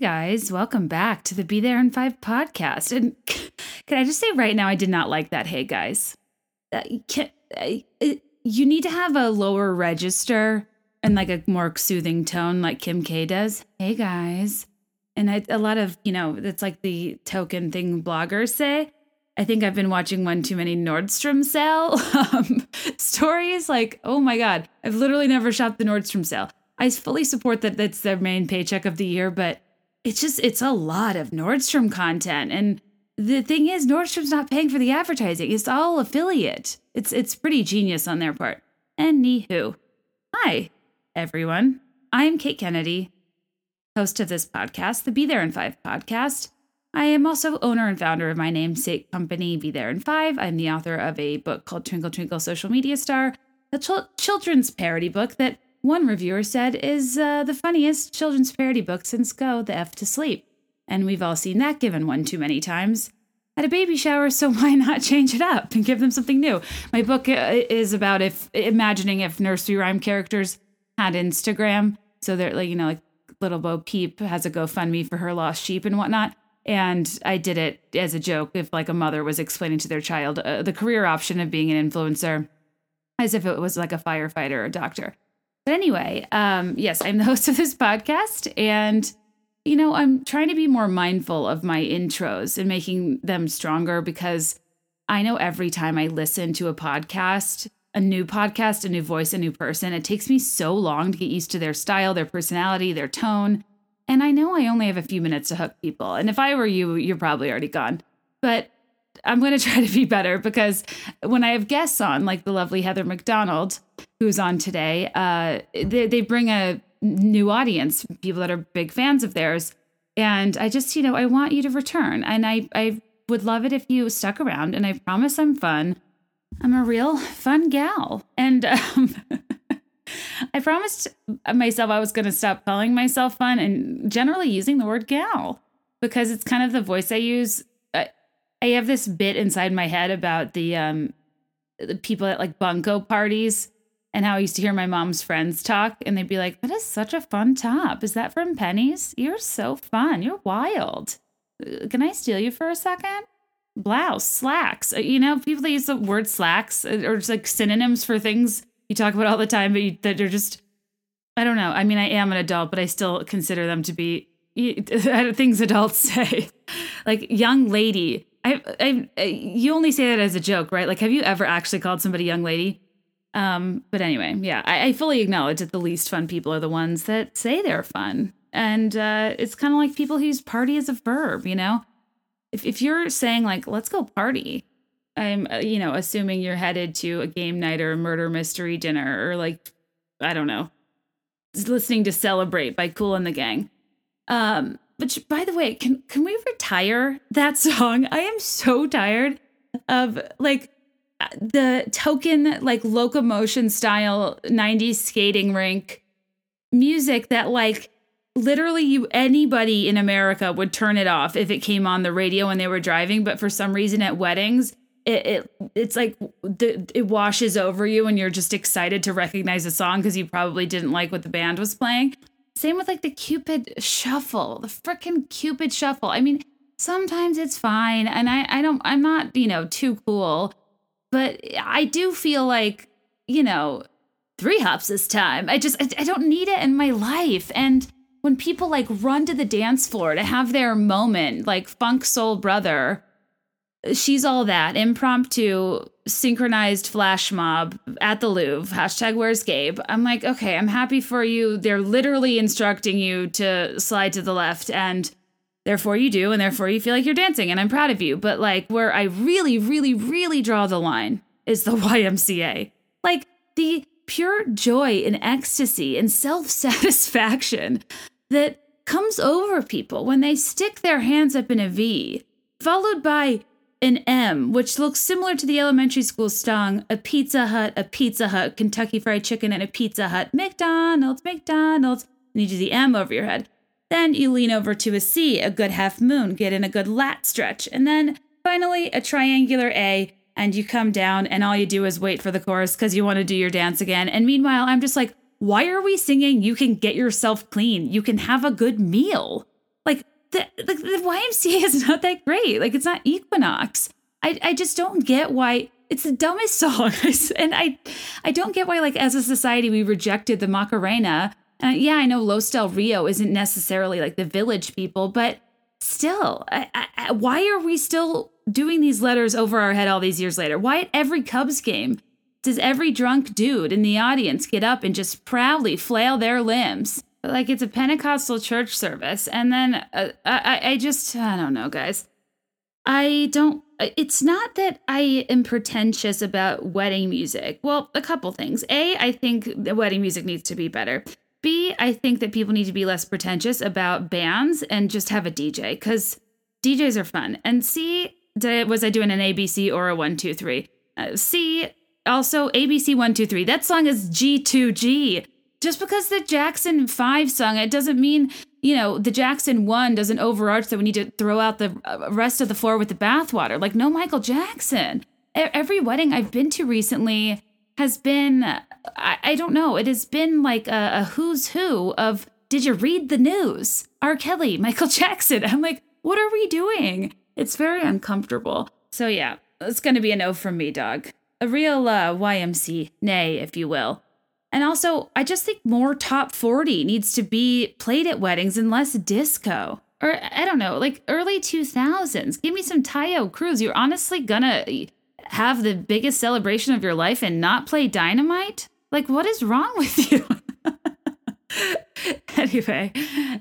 guys, welcome back to the Be There in Five podcast. And can I just say right now, I did not like that. Hey guys, uh, can, uh, you need to have a lower register and like a more soothing tone, like Kim K does. Hey guys, and I, a lot of you know, it's like the token thing bloggers say. I think I've been watching one too many Nordstrom sale um, stories. Like, oh my god, I've literally never shopped the Nordstrom sale. I fully support that that's their main paycheck of the year, but it's just it's a lot of Nordstrom content and the thing is Nordstrom's not paying for the advertising. It's all affiliate. It's it's pretty genius on their part. Anywho. Hi, everyone. I'm Kate Kennedy, host of this podcast, the Be There in Five podcast. I am also owner and founder of my namesake company, Be There in Five. I'm the author of a book called Twinkle Twinkle Social Media Star, a ch- children's parody book that one reviewer said is uh, the funniest children's parody book since Go the F to Sleep. And we've all seen that given one too many times. At a baby shower, so why not change it up and give them something new? My book uh, is about if imagining if nursery rhyme characters had Instagram. So they're like, you know, like little Bo Peep has a GoFundMe for her lost sheep and whatnot. And I did it as a joke if like a mother was explaining to their child uh, the career option of being an influencer as if it was like a firefighter or a doctor. But anyway, um, yes, I'm the host of this podcast, and you know, I'm trying to be more mindful of my intros and making them stronger because I know every time I listen to a podcast, a new podcast, a new voice, a new person, it takes me so long to get used to their style, their personality, their tone. And I know I only have a few minutes to hook people. And if I were you, you're probably already gone. But I'm going to try to be better because when I have guests on, like the lovely Heather McDonald, who's on today, uh, they, they bring a new audience, people that are big fans of theirs. And I just, you know, I want you to return. And I, I would love it if you stuck around. And I promise I'm fun. I'm a real fun gal. And um, I promised myself I was going to stop calling myself fun and generally using the word gal because it's kind of the voice I use I have this bit inside my head about the um the people at like bunko parties and how I used to hear my mom's friends talk and they'd be like, "That is such a fun top. Is that from Penney's? You're so fun. You're wild. Uh, can I steal you for a second? Blouse, slacks. Uh, you know, people use the word slacks uh, or just like synonyms for things you talk about all the time, but you, that are just I don't know. I mean, I am an adult, but I still consider them to be things adults say. like young lady I, I, you only say that as a joke, right? Like, have you ever actually called somebody young lady? Um, but anyway, yeah, I, I fully acknowledge that the least fun people are the ones that say they're fun, and uh, it's kind of like people who use party as a verb. You know, if if you're saying like let's go party, I'm uh, you know assuming you're headed to a game night or a murder mystery dinner or like I don't know, listening to Celebrate by Cool and the Gang. Um, which, by the way, can can we retire that song? I am so tired of like the token like locomotion style 90s skating rink music that like literally you anybody in America would turn it off if it came on the radio when they were driving, but for some reason at weddings it, it it's like the, it washes over you and you're just excited to recognize a song because you probably didn't like what the band was playing. Same with like the Cupid shuffle, the freaking Cupid shuffle. I mean, sometimes it's fine. And I, I don't, I'm not, you know, too cool, but I do feel like, you know, three hops this time. I just, I, I don't need it in my life. And when people like run to the dance floor to have their moment, like Funk Soul Brother, she's all that impromptu synchronized flash mob at the Louvre. Hashtag where's Gabe? I'm like, okay, I'm happy for you. They're literally instructing you to slide to the left and therefore you do and therefore you feel like you're dancing and I'm proud of you. But like where I really, really, really draw the line is the YMCA. Like the pure joy and ecstasy and self-satisfaction that comes over people when they stick their hands up in a V, followed by an M, which looks similar to the elementary school song, a Pizza Hut, a Pizza Hut, Kentucky Fried Chicken, and a Pizza Hut, McDonald's, McDonald's. And you do the M over your head. Then you lean over to a C, a good half moon, get in a good lat stretch. And then finally a triangular A, and you come down, and all you do is wait for the chorus because you want to do your dance again. And meanwhile, I'm just like, why are we singing? You can get yourself clean. You can have a good meal. like the, the, the YMCA is not that great. Like it's not Equinox. I, I just don't get why it's the dumbest song. and I I don't get why like as a society we rejected the Macarena. Uh, yeah, I know Los Del Rio isn't necessarily like the village people, but still, I, I, why are we still doing these letters over our head all these years later? Why at every Cubs game does every drunk dude in the audience get up and just proudly flail their limbs? Like it's a Pentecostal church service. And then uh, I, I just, I don't know, guys. I don't, it's not that I am pretentious about wedding music. Well, a couple things. A, I think the wedding music needs to be better. B, I think that people need to be less pretentious about bands and just have a DJ because DJs are fun. And C, did, was I doing an ABC or a one, two, three? Uh, C, also ABC one, two, three. That song is G2G. Just because the Jackson 5 song, it doesn't mean, you know, the Jackson 1 doesn't overarch that we need to throw out the uh, rest of the floor with the bathwater. Like, no Michael Jackson. Every wedding I've been to recently has been, I, I don't know, it has been like a, a who's who of, did you read the news? R. Kelly, Michael Jackson. I'm like, what are we doing? It's very uncomfortable. So, yeah, it's going to be a no from me, dog. A real uh, YMC, nay, if you will. And also, I just think more top 40 needs to be played at weddings and less disco. Or I don't know, like early 2000s. Give me some Taio Cruz. You're honestly gonna have the biggest celebration of your life and not play Dynamite? Like, what is wrong with you? anyway,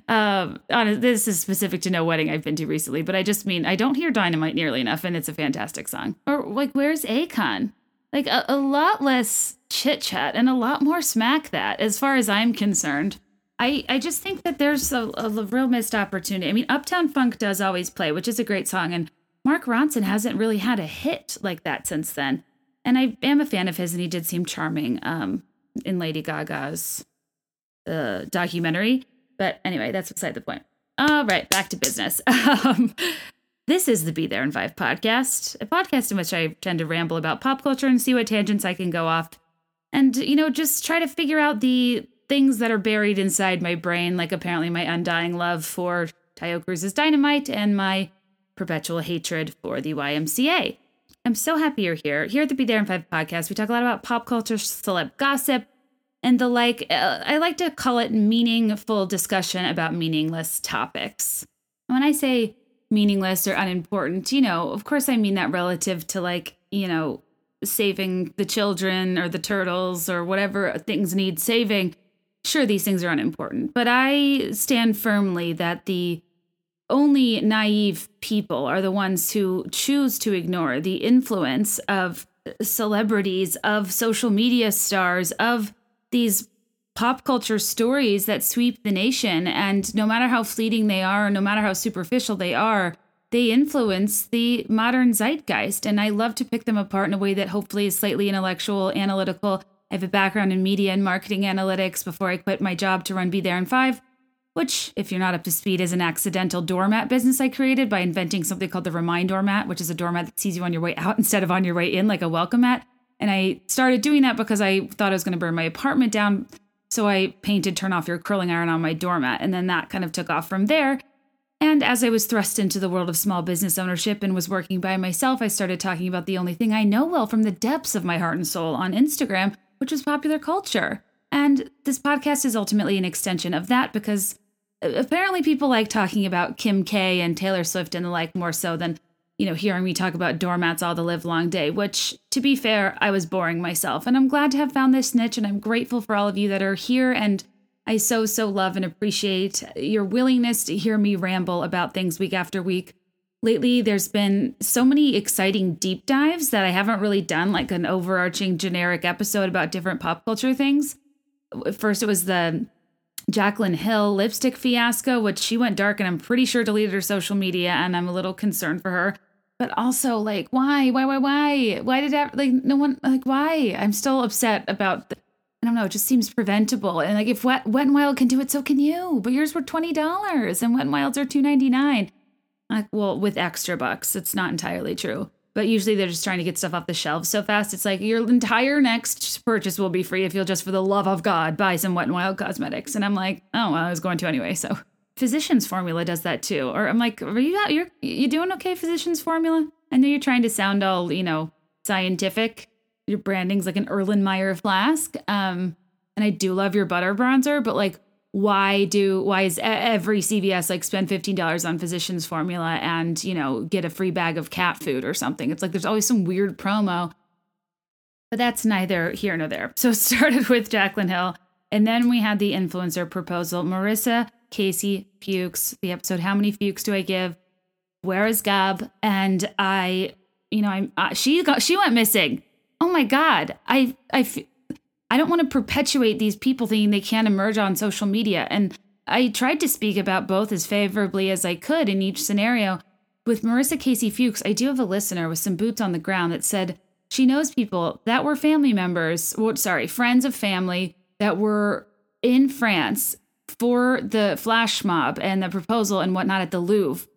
um, this is specific to no wedding I've been to recently, but I just mean I don't hear Dynamite nearly enough, and it's a fantastic song. Or like, where's Akon? Like a, a lot less chit chat and a lot more smack that, as far as I'm concerned. I, I just think that there's a, a real missed opportunity. I mean, Uptown Funk does always play, which is a great song, and Mark Ronson hasn't really had a hit like that since then. And I am a fan of his, and he did seem charming um, in Lady Gaga's uh, documentary. But anyway, that's beside the point. All right, back to business. Um, this is the Be There in Five podcast, a podcast in which I tend to ramble about pop culture and see what tangents I can go off. And, you know, just try to figure out the things that are buried inside my brain, like apparently my undying love for Taio Cruz's Dynamite and my perpetual hatred for the YMCA. I'm so happy you're here. Here at the Be There in Five podcast, we talk a lot about pop culture, celeb gossip, and the like. Uh, I like to call it meaningful discussion about meaningless topics. When I say meaningless or unimportant. You know, of course, I mean that relative to like, you know, saving the children or the turtles or whatever things need saving. Sure, these things are unimportant, but I stand firmly that the only naive people are the ones who choose to ignore the influence of celebrities, of social media stars, of these pop culture stories that sweep the nation. And no matter how fleeting they are, no matter how superficial they are, they influence the modern zeitgeist. And I love to pick them apart in a way that hopefully is slightly intellectual, analytical. I have a background in media and marketing analytics before I quit my job to run Be There in Five, which, if you're not up to speed, is an accidental doormat business I created by inventing something called the Remind Doormat, which is a doormat that sees you on your way out instead of on your way in, like a welcome mat. And I started doing that because I thought I was going to burn my apartment down so I painted Turn Off Your Curling Iron on my doormat, and then that kind of took off from there. And as I was thrust into the world of small business ownership and was working by myself, I started talking about the only thing I know well from the depths of my heart and soul on Instagram, which was popular culture. And this podcast is ultimately an extension of that because apparently people like talking about Kim K and Taylor Swift and the like more so than you know, hearing me talk about doormats all the live long day, which, to be fair, I was boring myself. And I'm glad to have found this niche, and I'm grateful for all of you that are here. And I so, so love and appreciate your willingness to hear me ramble about things week after week. Lately, there's been so many exciting deep dives that I haven't really done, like an overarching generic episode about different pop culture things. First, it was the Jaclyn Hill lipstick fiasco, which she went dark and I'm pretty sure deleted her social media, and I'm a little concerned for her. But also like why why why why? Why did that like no one like why? I'm still upset about the, i don't know it just seems preventable. And like if wet wet and wild can do it so can you. But yours were $20 and wet and wilds are $2.99 like well with extra bucks it's not entirely true but usually they're just trying to get stuff off the shelves so fast it's like your entire next purchase will be free if you'll just for the love of god buy some wet and wild cosmetics and i'm like oh well i was going to anyway so Physicians Formula does that too. Or I'm like, are you you're you doing okay, Physicians Formula? I know you're trying to sound all you know scientific. Your branding's like an Erlenmeyer flask. Um, and I do love your butter bronzer, but like, why do why is every CVS like spend fifteen dollars on Physicians Formula and you know get a free bag of cat food or something? It's like there's always some weird promo. But that's neither here nor there. So it started with Jaclyn Hill, and then we had the influencer proposal. Marissa Casey Fuchs, the episode How Many Fuchs Do I Give? Where is Gab? And I, you know, I'm uh, she got she went missing. Oh my god. I I I don't want to perpetuate these people thinking they can't emerge on social media. And I tried to speak about both as favorably as I could in each scenario. With Marissa Casey Fuchs, I do have a listener with some boots on the ground that said she knows people that were family members, well, sorry, friends of family that were in France for the flash mob and the proposal and whatnot at the Louvre.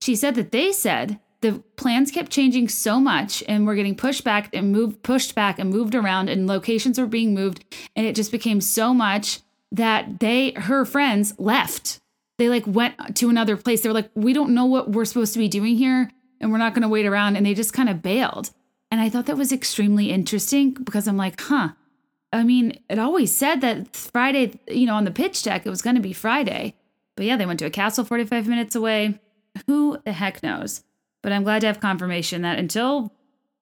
She said that they said the plans kept changing so much and we're getting pushed back and moved pushed back and moved around and locations were being moved and it just became so much that they her friends left. They like went to another place. They were like we don't know what we're supposed to be doing here and we're not going to wait around and they just kind of bailed. And i thought that was extremely interesting because i'm like huh. I mean it always said that friday you know on the pitch deck it was going to be friday but yeah they went to a castle 45 minutes away. Who the heck knows but I'm glad to have confirmation that until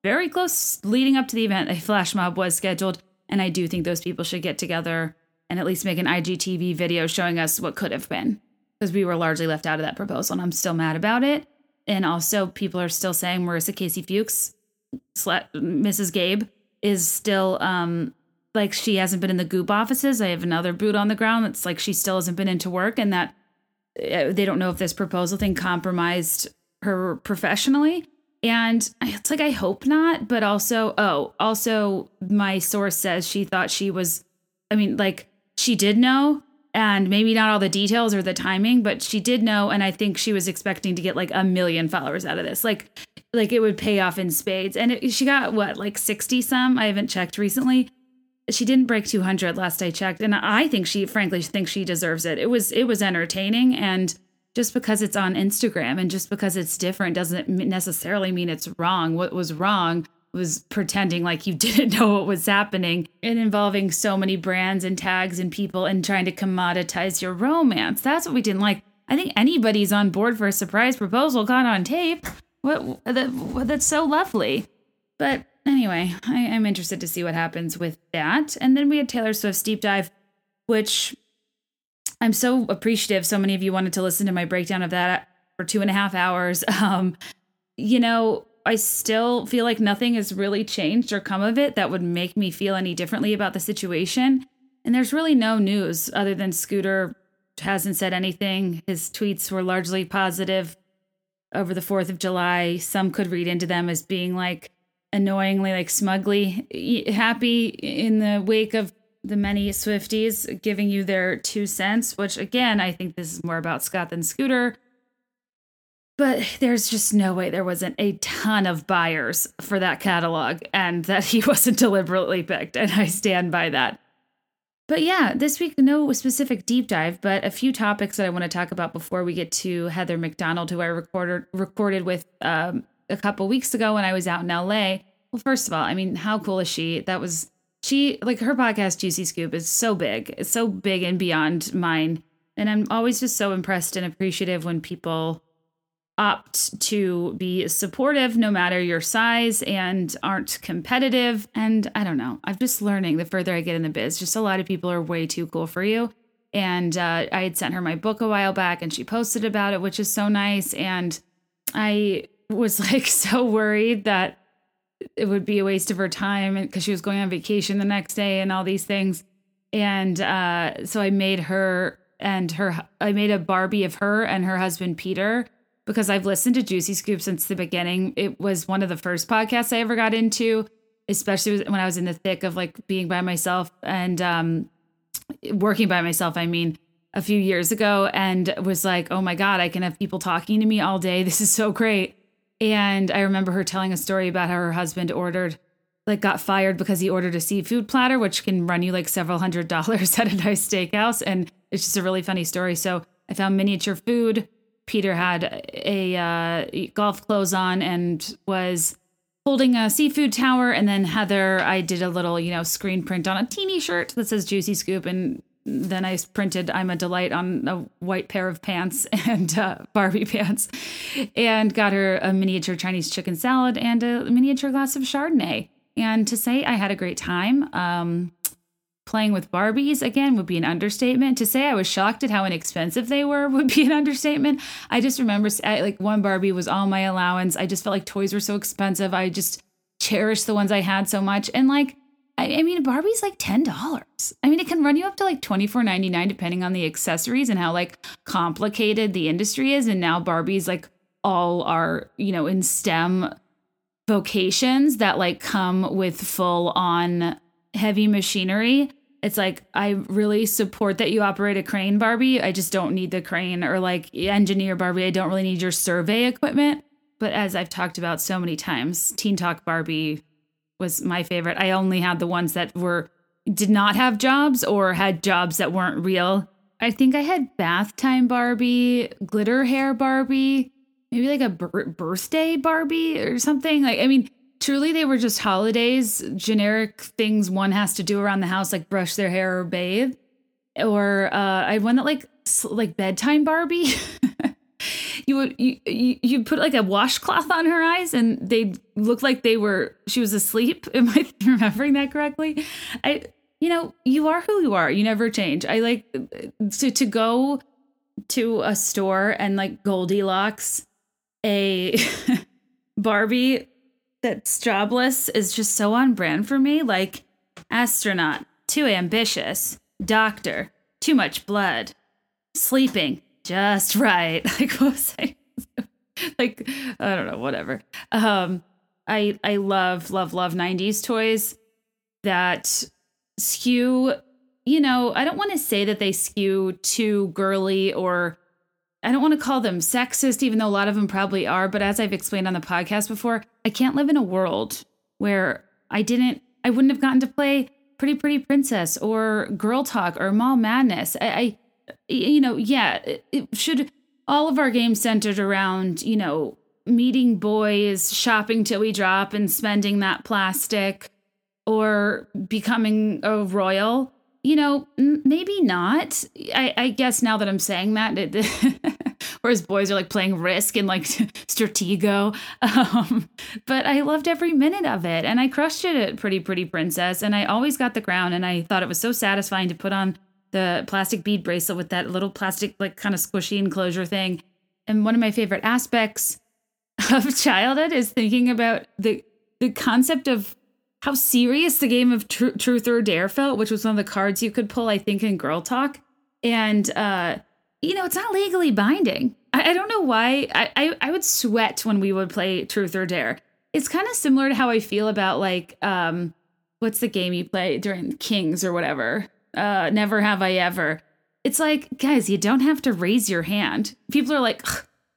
very close leading up to the event, a flash mob was scheduled. And I do think those people should get together and at least make an IGTV video showing us what could have been because we were largely left out of that proposal. And I'm still mad about it. And also, people are still saying Marissa Casey Fuchs, Mrs. Gabe, is still um, like she hasn't been in the goop offices. I have another boot on the ground that's like she still hasn't been into work and that uh, they don't know if this proposal thing compromised her professionally. And it's like, I hope not. But also, oh, also, my source says she thought she was, I mean, like, she did know, and maybe not all the details or the timing, but she did know. And I think she was expecting to get like a million followers out of this. Like, like it would pay off in spades. And it, she got what, like 60 some? I haven't checked recently. She didn't break 200 last I checked. And I think she, frankly, thinks she deserves it. It was, it was entertaining. And, just because it's on Instagram and just because it's different doesn't necessarily mean it's wrong. What was wrong was pretending like you didn't know what was happening and involving so many brands and tags and people and trying to commoditize your romance. That's what we didn't like. I think anybody's on board for a surprise proposal caught on tape. What that, that's so lovely. But anyway, I, I'm interested to see what happens with that. And then we had Taylor Swift's deep dive, which I'm so appreciative. So many of you wanted to listen to my breakdown of that for two and a half hours. Um, you know, I still feel like nothing has really changed or come of it that would make me feel any differently about the situation. And there's really no news other than Scooter hasn't said anything. His tweets were largely positive over the 4th of July. Some could read into them as being like annoyingly, like smugly happy in the wake of the many Swifties giving you their two cents, which again, I think this is more about Scott than Scooter. But there's just no way there wasn't a ton of buyers for that catalog and that he wasn't deliberately picked. And I stand by that. But yeah, this week, no specific deep dive, but a few topics that I want to talk about before we get to Heather McDonald, who I recorded recorded with um, a couple weeks ago when I was out in LA. Well, first of all, I mean, how cool is she? That was she like her podcast Juicy Scoop is so big. It's so big and beyond mine. And I'm always just so impressed and appreciative when people opt to be supportive no matter your size and aren't competitive. And I don't know, I'm just learning the further I get in the biz. Just a lot of people are way too cool for you. And uh, I had sent her my book a while back and she posted about it, which is so nice. And I was like so worried that it would be a waste of her time because she was going on vacation the next day and all these things. And uh, so I made her and her, I made a Barbie of her and her husband, Peter, because I've listened to Juicy Scoop since the beginning. It was one of the first podcasts I ever got into, especially when I was in the thick of like being by myself and um, working by myself. I mean, a few years ago, and was like, oh my God, I can have people talking to me all day. This is so great. And I remember her telling a story about how her husband ordered, like, got fired because he ordered a seafood platter, which can run you like several hundred dollars at a nice steakhouse. And it's just a really funny story. So I found miniature food. Peter had a uh, golf clothes on and was holding a seafood tower. And then Heather, I did a little, you know, screen print on a teeny shirt that says Juicy Scoop. And then I printed I'm a Delight on a white pair of pants and uh, Barbie pants and got her a miniature Chinese chicken salad and a miniature glass of Chardonnay. And to say I had a great time, um, playing with Barbies again would be an understatement. To say I was shocked at how inexpensive they were would be an understatement. I just remember like one Barbie was all my allowance. I just felt like toys were so expensive. I just cherished the ones I had so much. And like, I, I mean, Barbie's like ten dollars. I mean, it can run you up to like twenty four ninety nine depending on the accessories and how like complicated the industry is. And now Barbies like all are you know in STEM vocations that like come with full on heavy machinery it's like I really support that you operate a crane, Barbie. I just don't need the crane or like engineer Barbie. I don't really need your survey equipment. But as I've talked about so many times, Teen Talk Barbie was my favorite. I only had the ones that were did not have jobs or had jobs that weren't real. I think I had bath time Barbie, glitter hair Barbie, maybe like a birthday Barbie or something. Like I mean, truly they were just holidays, generic things one has to do around the house, like brush their hair or bathe. Or uh, I had one that like like bedtime Barbie. you would you, you put like a washcloth on her eyes and they looked like they were she was asleep. Am I remembering that correctly? I you know you are who you are. You never change. I like to to go to a store and like Goldilocks a Barbie that's jobless is just so on brand for me. Like astronaut, too ambitious, doctor, too much blood, sleeping just right. Like what was I? like I don't know, whatever. Um, I I love love love '90s toys that skew. You know, I don't want to say that they skew too girly or I don't want to call them sexist, even though a lot of them probably are. But as I've explained on the podcast before, I can't live in a world where I didn't, I wouldn't have gotten to play Pretty Pretty Princess or Girl Talk or Mall Madness. I, I you know, yeah, it should all of our games centered around, you know, meeting boys, shopping till we drop, and spending that plastic, or becoming a royal you know, maybe not. I, I, guess now that I'm saying that, it, whereas boys are like playing Risk and like Stratego. Um, but I loved every minute of it, and I crushed it at Pretty Pretty Princess, and I always got the crown, and I thought it was so satisfying to put on the plastic bead bracelet with that little plastic like kind of squishy enclosure thing. And one of my favorite aspects of childhood is thinking about the the concept of how serious the game of tr- truth or dare felt, which was one of the cards you could pull, I think, in Girl Talk. And uh, you know, it's not legally binding. I, I don't know why. I, I, I would sweat when we would play truth or dare. It's kind of similar to how I feel about like um, what's the game you play during Kings or whatever. Uh, never have I ever. It's like, guys, you don't have to raise your hand. People are like,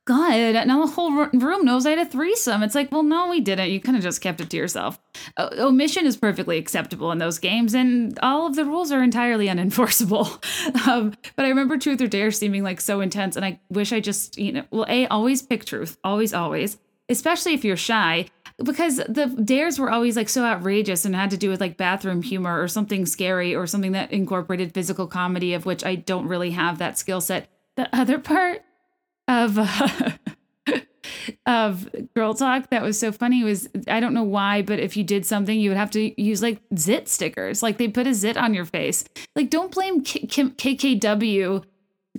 God, now the whole room knows I had a threesome. It's like, well, no, we didn't. You kind of just kept it to yourself. O- omission is perfectly acceptable in those games, and all of the rules are entirely unenforceable. Um, but I remember Truth or Dare seeming like so intense, and I wish I just, you know, well, A, always pick truth, always, always, especially if you're shy, because the dares were always like so outrageous and had to do with like bathroom humor or something scary or something that incorporated physical comedy, of which I don't really have that skill set. The other part, of uh, of girl talk that was so funny was I don't know why, but if you did something, you would have to use like zit stickers. Like they put a zit on your face. Like don't blame KKW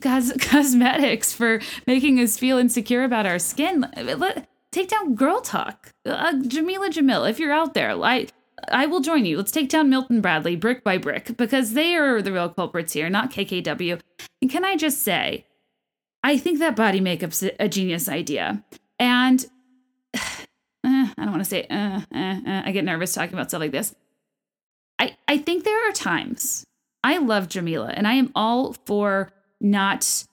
cos- cosmetics for making us feel insecure about our skin. Let, take down girl talk. Uh, Jameela Jamil, if you're out there, I I will join you. Let's take down Milton Bradley brick by brick because they are the real culprits here, not KKW. And can I just say, I think that body makeup's a genius idea. And uh, I don't want to say, uh, I get nervous talking about stuff like this. I, I think there are times I love Jameela and I am all for not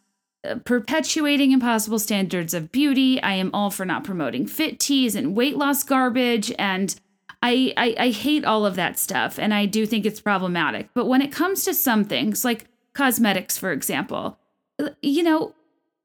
Uh, perpetuating impossible standards of beauty. I am all for not promoting fit teas and weight loss garbage. And I, I, I hate all of that stuff. And I do think it's problematic. But when it comes to some things, like cosmetics, for example, uh, you know,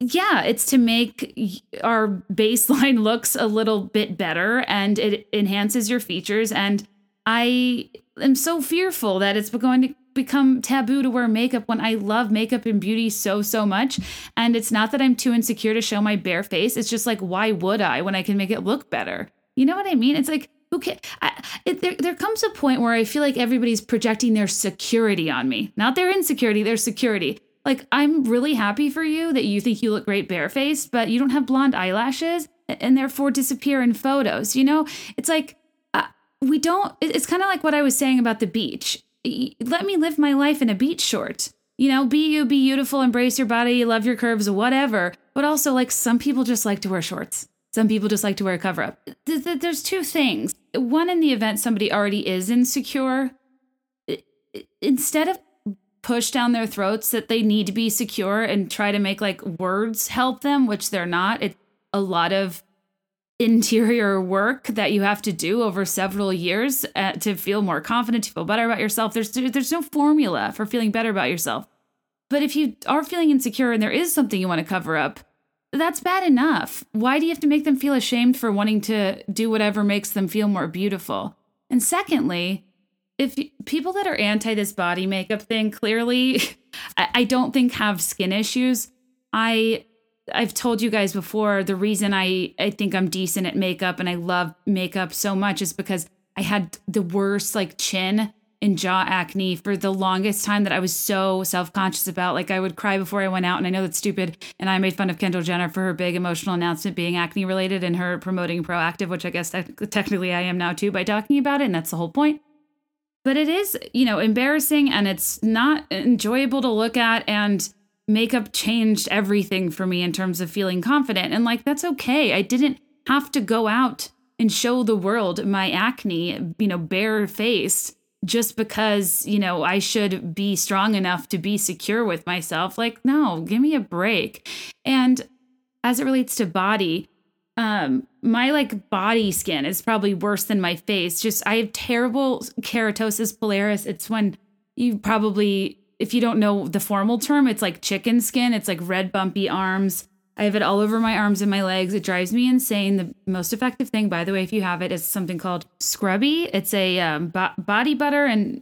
yeah, it's to make our baseline looks a little bit better and it enhances your features. And I am so fearful that it's going to become taboo to wear makeup when I love makeup and beauty so, so much. And it's not that I'm too insecure to show my bare face. It's just like, why would I when I can make it look better? You know what I mean? It's like, who can I, it, there, there comes a point where I feel like everybody's projecting their security on me, not their insecurity, their security. Like, I'm really happy for you that you think you look great barefaced, but you don't have blonde eyelashes and therefore disappear in photos. You know, it's like, uh, we don't, it's kind of like what I was saying about the beach. Let me live my life in a beach short. You know, be you, be beautiful, embrace your body, love your curves, whatever. But also, like, some people just like to wear shorts. Some people just like to wear a cover up. There's two things. One, in the event somebody already is insecure, instead of push down their throats that they need to be secure and try to make like words help them, which they're not. It's a lot of interior work that you have to do over several years uh, to feel more confident, to feel better about yourself. There's there's no formula for feeling better about yourself. But if you are feeling insecure and there is something you want to cover up, that's bad enough. Why do you have to make them feel ashamed for wanting to do whatever makes them feel more beautiful? And secondly, if people that are anti this body makeup thing clearly I, don't think have skin issues i i've told you guys before the reason i i think i'm decent at makeup and i love makeup so much is because i had the worst like chin and jaw acne for the longest time that I was so self conscious about. Like I would cry before I went out, and I know that's stupid. And I made fun of Kendall Jenner for her big emotional announcement being acne related and her promoting Proactiv which I guess te- technically I am now too by talking about it. And that's the whole point but it is, you know, embarrassing and it's not enjoyable to look at. And makeup changed everything for me in terms of feeling confident. And like, that's okay. I didn't have to go out and show the world my acne, you know, bare faced just because, you know, I should be strong enough to be secure with myself. Like, no, give me a break. And as it relates to body, um my like body skin is probably worse than my face just i have terrible keratosis pilaris it's when you probably if you don't know the formal term it's like chicken skin. It's like red bumpy arms. I have it all over my arms and my legs. It drives me insane. The most effective thing by the way if you have it is something called Scrubee. It's a um, bo- body butter and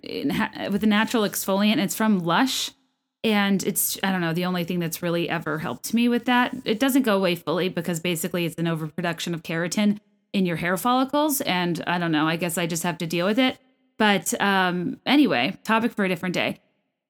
with a natural exfoliant. It's from lush. And it's i don't know the only thing that's really ever helped me with that. It doesn't go away fully because basically it's an overproduction of keratin in your hair follicles. And i don't know i guess i just have to deal with it. But um anyway topic for a different day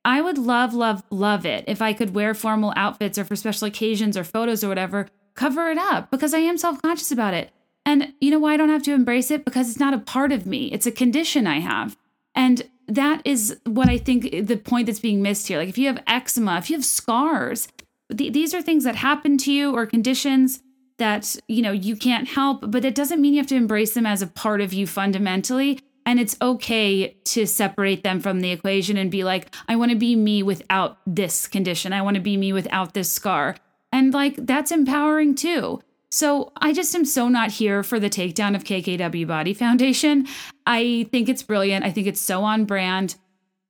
i would love love love it if i could wear formal outfits or for special occasions or photos or whatever cover it up because i am self-conscious about it and you know why i don't have to embrace it because it's not a part of me it's a condition i have and that is what I think the point that's being missed here. Like if you have eczema, if you have scars, th- these are things that happen to you or conditions that, you know, you can't help, but it doesn't mean you have to embrace them as a part of you fundamentally. And it's okay to separate them from the equation and be like, I want to be me without this condition. I want to be me without this scar. And like, that's empowering too. So I just am so not here for the takedown of KKW Body Foundation. I think it's brilliant. I think it's so on brand.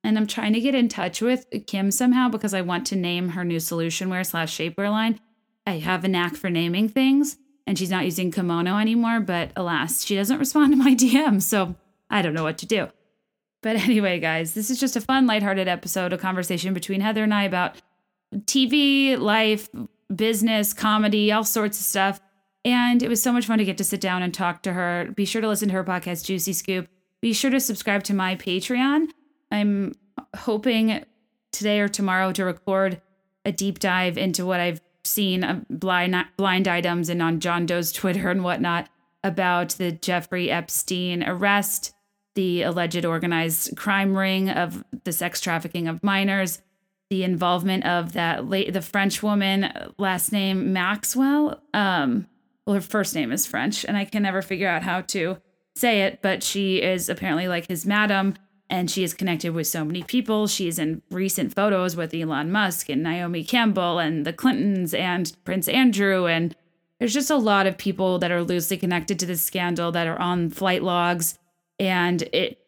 And I'm trying to get in touch with Kim somehow because I want to name her new solution wear slash shapewear line. I have a knack for naming things, and she's not using kimono anymore, but alas, she doesn't respond to my DM, so I don't know what to do. But anyway, guys, this is just a fun, lighthearted episode, a conversation between Heather and I about TV, life, business, comedy, all sorts of stuff. And it was so much fun to get to sit down and talk to her. Be sure to listen to her podcast, Juicy Scoop. Be sure to subscribe to my Patreon. I'm hoping today or tomorrow to record a deep dive into what I've seen uh, blind blind items and on John Doe's Twitter and whatnot about the Jeffrey Epstein arrest, the alleged organized crime ring of the sex trafficking of minors, the involvement of that late the French woman, last name Maxwell, um, well, her first name is French, and I can never figure out how to say it, but she is apparently like his madam, and she is connected with so many people. She's in recent photos with Elon Musk and Naomi Campbell and the Clintons and Prince Andrew. And there's just a lot of people that are loosely connected to this scandal that are on flight logs. And it,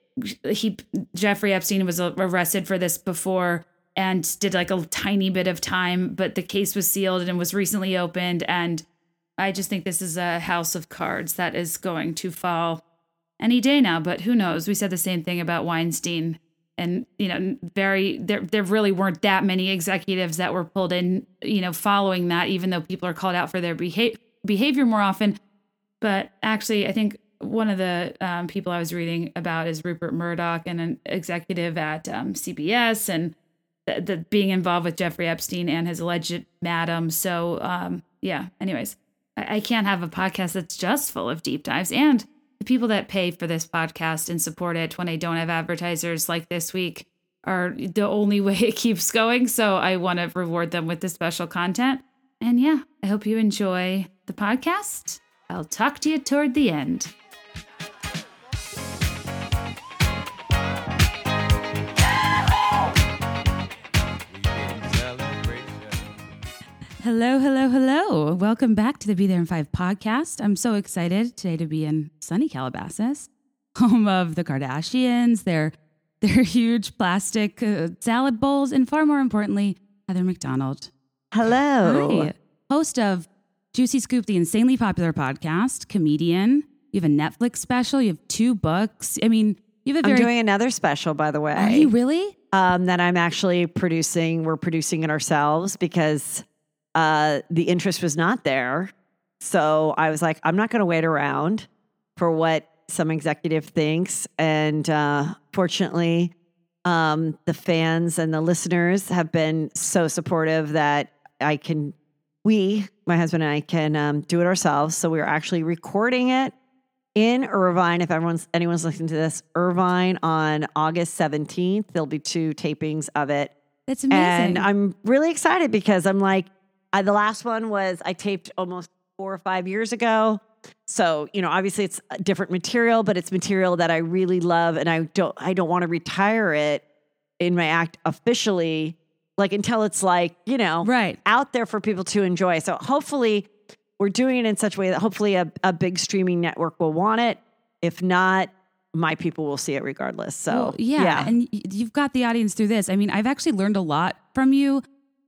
he, Jeffrey Epstein was arrested for this before and did like a tiny bit of time, but the case was sealed and was recently opened. And I just think this is a house of cards that is going to fall any day now, but who knows? We said the same thing about Weinstein. And, you know, very, there, there really weren't that many executives that were pulled in, you know, following that, even though people are called out for their behavior behavior more often. But actually, I think one of the um, people I was reading about is Rupert Murdoch and an executive at um, CBS and the, the, being involved with Jeffrey Epstein and his alleged madam. So, um, yeah, anyways, I, I can't have a podcast that's just full of deep dives. And the people that pay for this podcast and support it when I don't have advertisers like this week are the only way it keeps going. So I want to reward them with the special content. And yeah, I hope you enjoy the podcast. I'll talk to you toward the end. Hello, hello, hello. Welcome back to the Be There in Five podcast. I'm so excited today to be in sunny Calabasas, home of the Kardashians, their, their huge plastic uh, salad bowls, and far more importantly, Heather McDonald. Hello. Hi. Host of Juicy Scoop, the insanely popular podcast, comedian. You have a Netflix special. You have two books. I mean, you have a very. I'm doing another special, by the way. Are you really? Um, that I'm actually producing. We're producing it ourselves because uh, the interest was not there. So I was like, I'm not going to wait around for what some executive thinks. And uh, fortunately, um, the fans and the listeners have been so supportive that I can we, my husband and I, can um, do it ourselves. So we are actually recording it in Irvine. If everyone's anyone's listening to this, Irvine on August seventeenth. There'll be two tapings of it. That's amazing. And I'm really excited because I'm like, I, the last one was I taped almost four or five years ago. So you know, obviously it's different material, but it's material that I really love, and I don't I don't want to retire it in my act officially like until it's like, you know, right. out there for people to enjoy. So hopefully we're doing it in such a way that hopefully a, a big streaming network will want it. If not, my people will see it regardless. So well, yeah. yeah. And you've got the audience through this. I mean, I've actually learned a lot from you,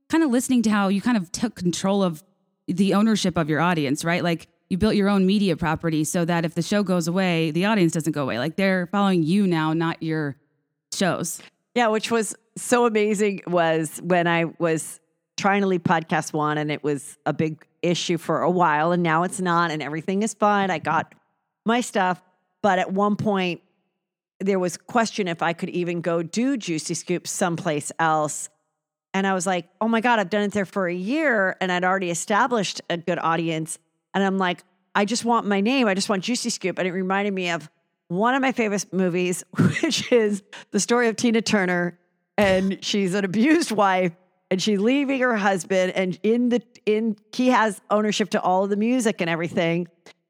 kind of listening to how you kind of took control of the ownership of your audience, right? Like you built your own media property so that if the show goes away, the audience doesn't go away. Like they're following you now, not your shows. Yeah, which was so amazing was when I was trying to leave podcast one and it was a big issue for a while and now it's not and everything is fine. I got my stuff, but at one point there was question if I could even go do Juicy Scoop someplace else. And I was like, "Oh my god, I've done it there for a year and I'd already established a good audience." And I'm like, "I just want my name. I just want Juicy Scoop." And it reminded me of one of my favorite movies, which is the story of Tina Turner and she's an abused wife and she's leaving her husband and in the in he has ownership to all of the music and everything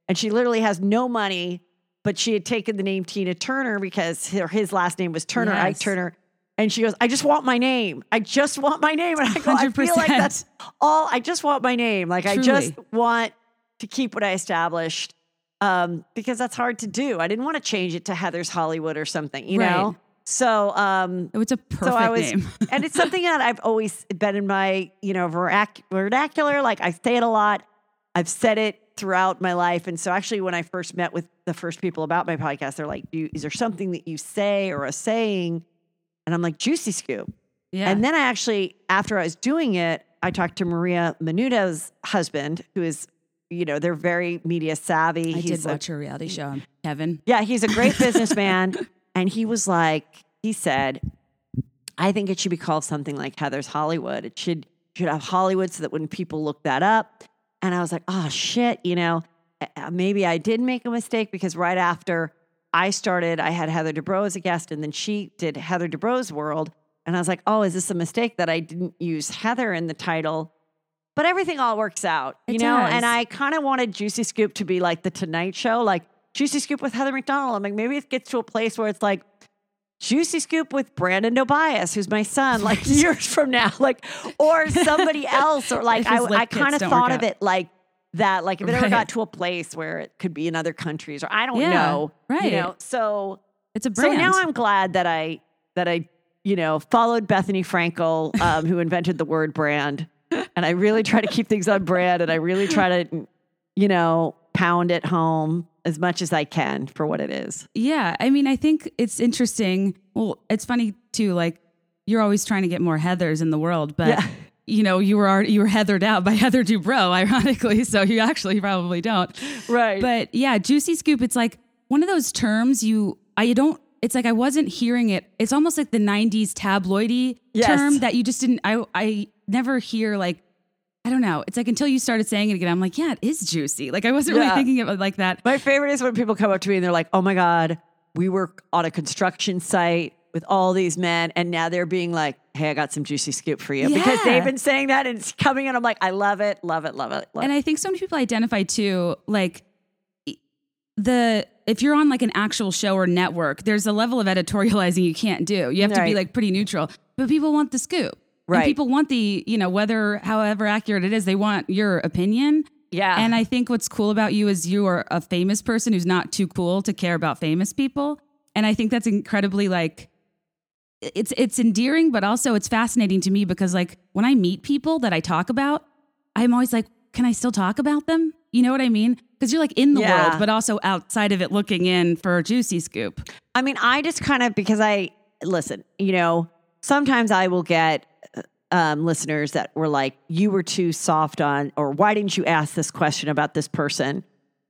and she literally has no money but she had taken the name Tina Turner because her, his last name was Turner yes. Ike Turner and she goes I just want my name I just want my name and I go 100%. I feel like that's all I just want my name like Truly. I just want to keep what I established um, because that's hard to do I didn't want to change it to Heather's Hollywood or something you right. know so um oh, it's a perfect so I was, name. and it's something that I've always been in my, you know, vernac- vernacular. Like I say it a lot. I've said it throughout my life. And so actually when I first met with the first people about my podcast, they're like, is there something that you say or a saying? And I'm like, juicy scoop. Yeah. And then I actually, after I was doing it, I talked to Maria Menounos' husband, who is, you know, they're very media savvy. I he's did watch a, reality show, Kevin. Yeah, he's a great businessman. And he was like, he said, I think it should be called something like Heather's Hollywood. It should should have Hollywood so that when people look that up, and I was like, oh shit, you know, maybe I did make a mistake because right after I started, I had Heather Dubrow as a guest, and then she did Heather Dubrow's World, and I was like, oh, is this a mistake that I didn't use Heather in the title? But everything all works out, you it know. Does. And I kind of wanted Juicy Scoop to be like the Tonight Show, like Juicy Scoop with Heather McDonald. I'm like, maybe it gets to a place where it's like Juicy Scoop with Brandon Tobias, who's my son, like years from now, like, or somebody else, or like, I, I kind of thought of it like that, like if it right. ever got to a place where it could be in other countries, or I don't yeah, know, right? You know, so it's a brand. So now I'm glad that I that I you know, followed Bethenny Frankel, um, who invented the word brand. And I really try to keep things on brand and I really try to, you know, pound it home as much as I can for what it is. Yeah. I mean, I think it's interesting. Well, it's funny too. Like, you're always trying to get more Heathers in the world, but. Yeah. You know, you were already, you were heathered out by Heather Dubrow, ironically. So you actually probably don't. Right. But yeah, juicy scoop. It's like one of those terms you I don't. It's like I wasn't hearing it. It's almost like the '90s tabloidy Yes. term that you just didn't. I I never hear like. I don't know. It's like until you started saying it again, I'm like, yeah, it is juicy. Like I wasn't Yeah. really thinking of it like that. My favorite is when people come up to me and they're like, oh my God, we work on a construction site with all these men. And now they're being like, hey, I got some juicy scoop for you. Because they've been saying that and it's coming and I'm like, I love it, love it, love it. Love And. I think so many people identify too, like the if you're on like an actual show or network, there's a level of editorializing you can't do. You have to be like pretty neutral. But people want the scoop. And Right. people want the, you know, whether however accurate it is, they want your opinion. Yeah. And I think what's cool about you is you are a famous person who's not too cool to care about famous people. And I think that's incredibly like it's it's endearing, but also it's fascinating to me because like when I meet people that I talk about, I'm always like, can I still talk about them? You know what I mean? Because you're like in the Yeah. world, but also outside of it looking in for a juicy scoop. I mean, I just kind of because I listen, you know, sometimes I will get um, listeners that were like, "You were too soft on," or "Why didn't you ask this question about this person?"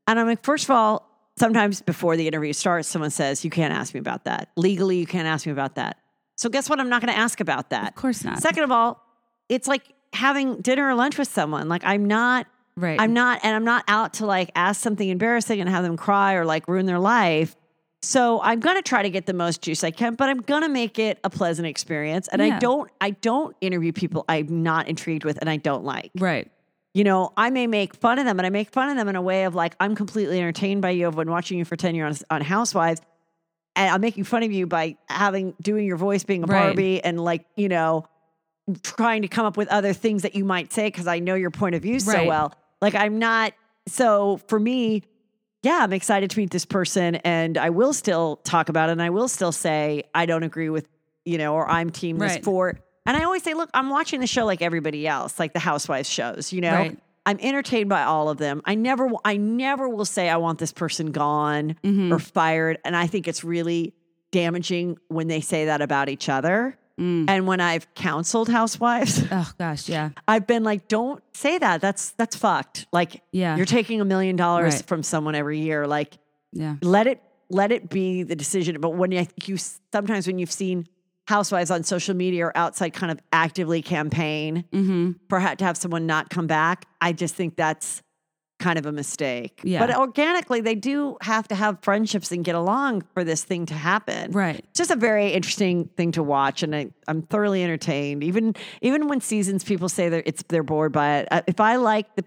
And I'm like, first of all, sometimes before the interview starts, someone says, "You can't ask me about that legally. You can't ask me about that." So guess what? I'm not going to ask about that. Of course not. Second of all, it's like having dinner or lunch with someone. Like I'm not right. I'm not, and I'm not out to like ask something embarrassing and have them cry or like ruin their life. So I'm gonna try to get the most juice I can, but I'm gonna make it a pleasant experience. And I don't, I don't interview people I'm not intrigued with and I don't like. right. You know, I may make fun of them, and I make fun of them in a way of like I'm completely entertained by you. I've been watching you for ten years on, on Housewives, and I'm making fun of you by having doing your voice being a Right. Barbie and like you know trying to come up with other things that you might say because I know your point of view so well. Like I'm not. So for me, yeah, I'm excited to meet this person, and I will still talk about it, and I will still say I don't agree with you know, or I'm team this Right. for. And I always say, look, I'm watching the show like everybody else, like the Housewives shows. You know, Right. I'm entertained by all of them. I never, I never will say I want this person gone Mhm. or fired, and I think it's really damaging when they say that about each other. Mm. And when I've counseled housewives, Oh gosh, yeah. I've been like, don't say that. That's that's fucked. Like Yeah. you're taking a million dollars from someone every year. Like Yeah. let it let it be the decision. But when I think you sometimes when you've seen housewives on social media or outside kind of actively campaign Mm-hmm. for ha- to have someone not come back, I just think that's kind of a mistake. Yeah. But organically, they do have to have friendships and get along for this thing to happen Right. it's just a very interesting thing to watch and I, i'm thoroughly entertained even even when seasons people say that it's they're bored by it Uh, if i like the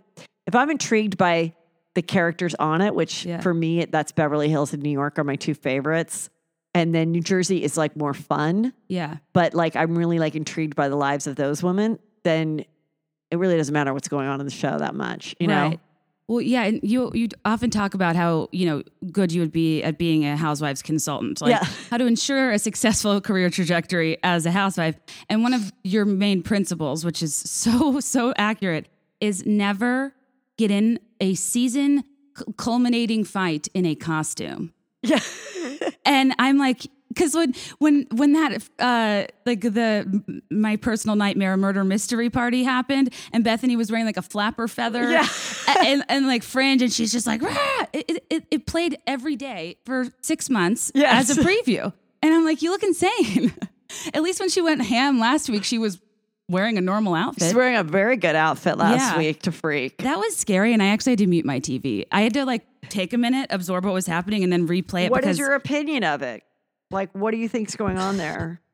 if i'm intrigued by the characters on it which Yeah. for me that's beverly hills and new york are my two favorites and then new jersey is like more fun Yeah. but like i'm really like intrigued by the lives of those women then it really doesn't matter what's going on in the show that much you know Right. Well, yeah, and you you often talk about how you know good you would be at being a housewives consultant, like Yeah. how to ensure a successful career trajectory as a housewife. And one of your main principles, which is so so accurate, is never get in a season culminating fight in a costume. yeah And I'm like, because when when when that uh like the my personal nightmare murder mystery party happened, and Bethenny was wearing like a flapper feather, Yeah. and, and like fringe, and she's just like, it, it it played every day for six months Yes. as a preview, and I'm like, you look insane. At least when she went ham last week, she was wearing a normal outfit. she's wearing a very good outfit last Yeah. week to freak that was scary, and I actually had to mute my TV. I had to like take a minute, absorb what was happening, and then replay it What because is your opinion of it like what do you think's going on there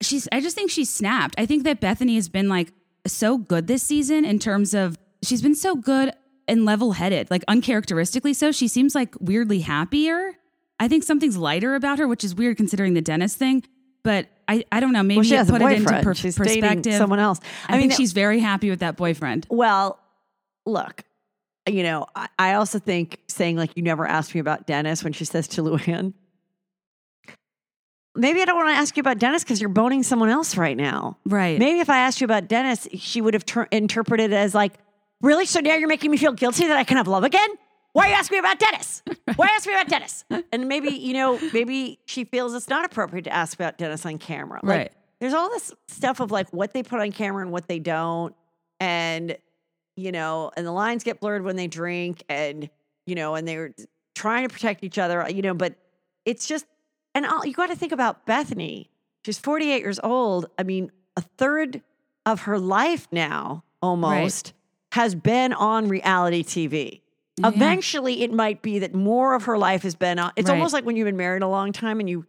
she's I just think she's snapped. I think that Bethenny has been like so good this season in terms of she's been so good and level-headed, like uncharacteristically so. She seems like weirdly happier. I think something's lighter about her, which is weird considering the dentist thing. But I, I don't know. Maybe well, she it put it into per- She's perspective. someone else. I, think she's very happy with that boyfriend. well. Look, you know, I, I also think saying like you never asked me about Dennis when she says to Luann, maybe I don't want to ask you about Dennis because you're boning someone else right now. Right. Maybe if I asked you about Dennis, she would have ter- interpreted it as like, really? So now you're making me feel guilty that I can have love again? Why are you asking me about Dennis? Why ask me about Dennis? And maybe, you know, maybe she feels it's not appropriate to ask about Dennis on camera. Like, Right. there's all this stuff of like what they put on camera and what they don't. And, you know, and the lines get blurred when they drink and, you know, and they're trying to protect each other, you know, but it's just, and all, you got to think about Bethenny. She's 48 years old. I mean, a third of her life now almost has been on reality TV. Yeah. Eventually, it might be that more of her life has been on. It's Right. almost like when you've been married a long time and you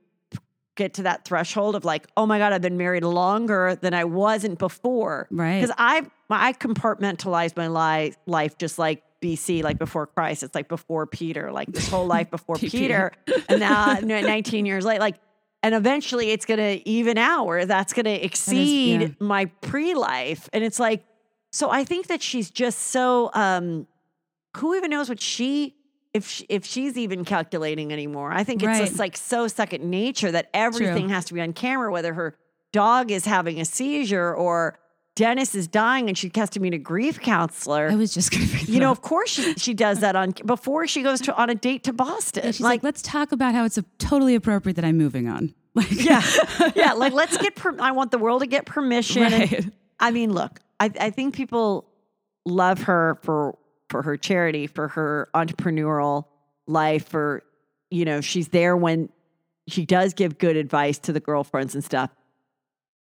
get to that threshold of like, oh my God, I've been married longer than I wasn't before. Right. Because I I compartmentalized my life life just like BC, like before Christ. It's like before Peter, like this whole life before Peter. And now 19 years late, like and eventually it's gonna even out where that's gonna exceed yeah. my pre-life. And it's like, so I think that she's just so um who even knows what she if she, if she's even calculating anymore. I think it's Right. just like so second nature that everything has to be on camera, whether her dog is having a seizure or Dennis is dying and she has to meet a grief counselor. I was just gonna bring you know, of course she, she does that on before she goes to on a date to Boston. she's like, like, let's talk about how it's a, totally appropriate that I'm moving on. Like, yeah, yeah, like let's get. Per- I want the world to get permission. And- I mean, look, I, I think people love her for for her charity, for her entrepreneurial life, for you know, she's there when she does give good advice to the girlfriends and stuff.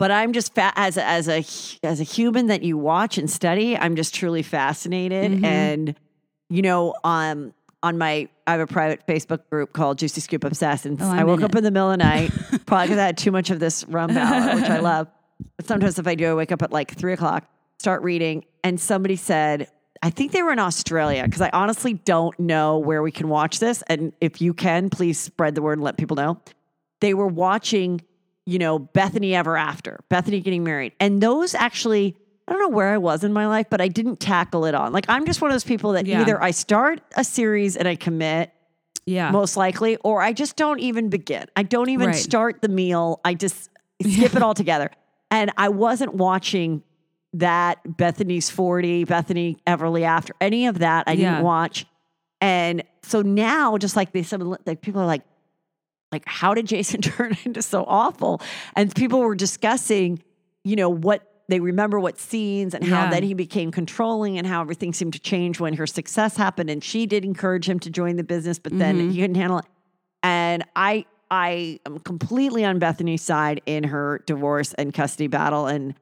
But I'm just fa- as a, as a as a human that you watch and study, I'm just truly fascinated. Mhm. And you know, um, on my I have a private Facebook group called Juicy Scoop Obsessed, and Oh, I'm woke in up it. in the middle of the night, probably because I had too much of this rum ballad, which I love. But sometimes if I do, I wake up at like three o'clock, start reading, and somebody said, I think they were in Australia because I honestly don't know where we can watch this. And if you can, please spread the word and let people know. They were watching, you know, Bethenny Ever After, Bethenny getting married. And those actually, I don't know where I was in my life, but I didn't tackle it on. Like, I'm just one of those people that Yeah. either I start a series and I commit, yeah. most likely, or I just don't even begin. I don't even Right. start the meal. I just skip it all together. And I wasn't watching that Bethenny's 40, Bethenny Everly After, any of that. I Yeah. didn't watch. And so now, just like they some like people are like, like, how did Jason turn into so awful? And people were discussing, you know, what they remember what scenes and how Yeah. then he became controlling and how everything seemed to change when her success happened. And she did encourage him to join the business, but then Mhm. he couldn't handle it. And I I am completely on Bethenny's side in her divorce and custody battle. And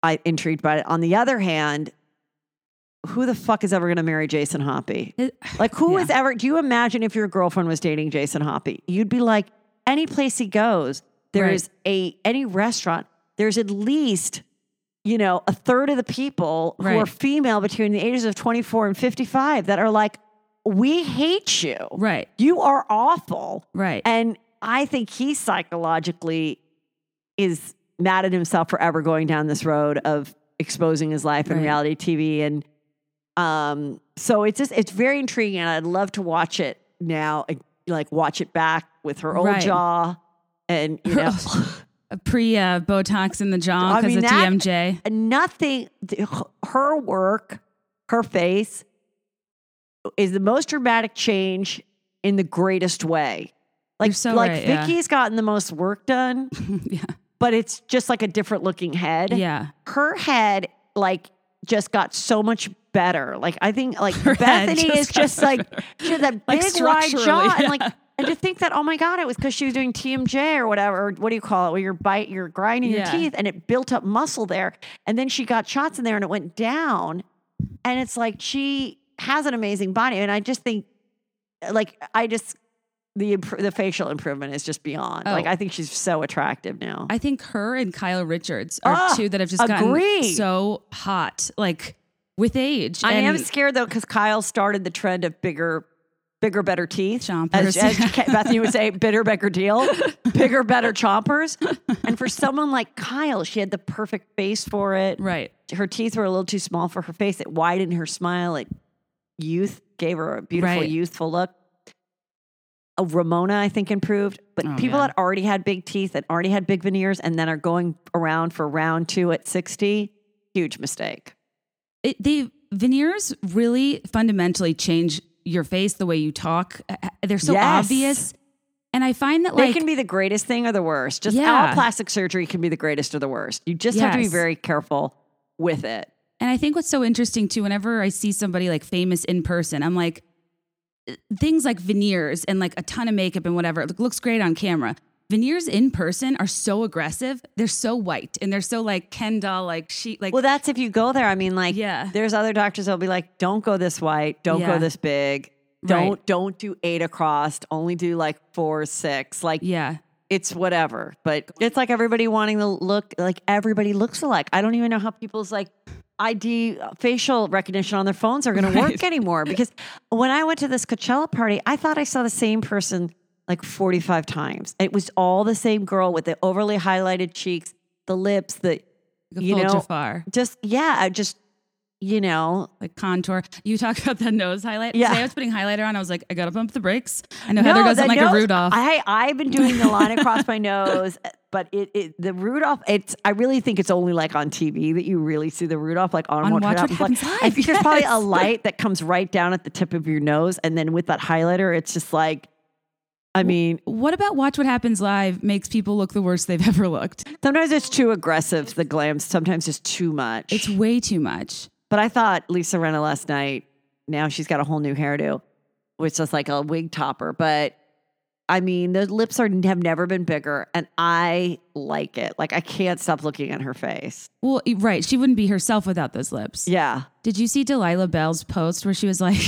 I intrigued by it. On the other hand, who the fuck is ever going to marry Jason Hoppy? Like, who is Yeah. ever? Do you imagine if your girlfriend was dating Jason Hoppy? You'd be like, any place he goes, there's a any restaurant, there's at least, you know, a third of the people who are female between the ages of 24 and 55 that are like, we hate you. right. You are awful. Right. And I think he psychologically is mad at himself for ever going down this road of exposing his life in Right. reality TV. And um, so it's just it's very intriguing, and I'd love to watch it now, like- watch it back with her old Right. jaw, and you know, Pre uh, Botox in the jaw I because mean, of that- TMJ. nothing. Her work, her face, is the most dramatic change in the greatest way. Like, so like right, yeah. Vicki's gotten the most work done. yeah. but it's just like a different looking head. Yeah. Her head, like, just got so much better. Like, I think, like, Bethenny just is just like, she had that Like, big wide jaw. And, like, yeah. and to think that, oh my God, it was because she was doing TMJ or whatever. Or what do you call it? Where you're bite, you're grinding Yeah. your teeth and it built up muscle there. And then she got shots in there and it went down. And it's like, she has an amazing body. And I just think, like, I just, the, the facial improvement is just beyond. Like, Oh. I think she's so attractive now. I think her and Kyle Richards are Ah, two that have just agreed. gotten so hot, like with age. I and am scared though because Kyle started the trend of bigger, bigger, better teeth. Chompers. As, as Bethenny would say, bitter, bigger deal, bigger, better chompers. And for someone like Kyle, she had the perfect face for it. Right. Her teeth were a little too small for her face. It widened her smile. It youth gave her a beautiful, Right. youthful look. uh, Ramona, I think, improved. But Oh, people yeah. that already had big teeth and already had big veneers and then are going around for round two at 60, huge mistake. It, they veneers really fundamentally change your face, the way you talk. Uh, They're so Yes. obvious, and I find that like, They can be the greatest thing or the worst. Just Yeah. all plastic surgery can be the greatest or the worst. You just have to be very careful with it. And I think what's so interesting too, whenever I see somebody like famous in person, I'm like, things like veneers and like a ton of makeup and whatever, it looks great on camera. Veneers in person are so aggressive. They're so white and they're so like Ken doll, like she, like Well, that's if you go there. I mean, like, Yeah. there's other doctors that'll be like, don't go this white, don't Yeah. go this big, don't Right. don't do eight across, only do like four, six. Like, yeah, it's whatever. But it's like everybody wanting to look like everybody looks alike. I don't even know how people's like ID facial recognition on their phones are going to work anymore. Because when I went to this Coachella party, I thought I saw the same person like 45 times. It was all the same girl with the overly highlighted cheeks, the lips, the, like you know, Jafar, just, yeah, just, you know, like contour. You talk about the nose highlight. Yeah. Today I was putting highlighter on. I was like, I gotta pump the brakes. I know Heather does the it like nose- a Rudolph. I I've been doing the line across my nose, but it, it the Rudolph. It's I really think it's only like on TV that you really see the Rudolph like on, On Watch What happens. Happens Like, I Live, think there's probably a light that comes right down at the tip of your nose, and then with that highlighter, it's just like. I mean, what about Watch What Happens Live makes people look the worst they've ever looked? sometimes it's too aggressive, the glam. Sometimes it's too much. It's way too much. But I thought Lisa Rinna last night, now she's got a whole new hairdo, which is like a wig topper. But I mean, the lips are have never been bigger, and I like it. Like I can't stop looking at her face. Well, right. She wouldn't be herself without those lips. Yeah. Did you see Delilah Belle's post where she was like,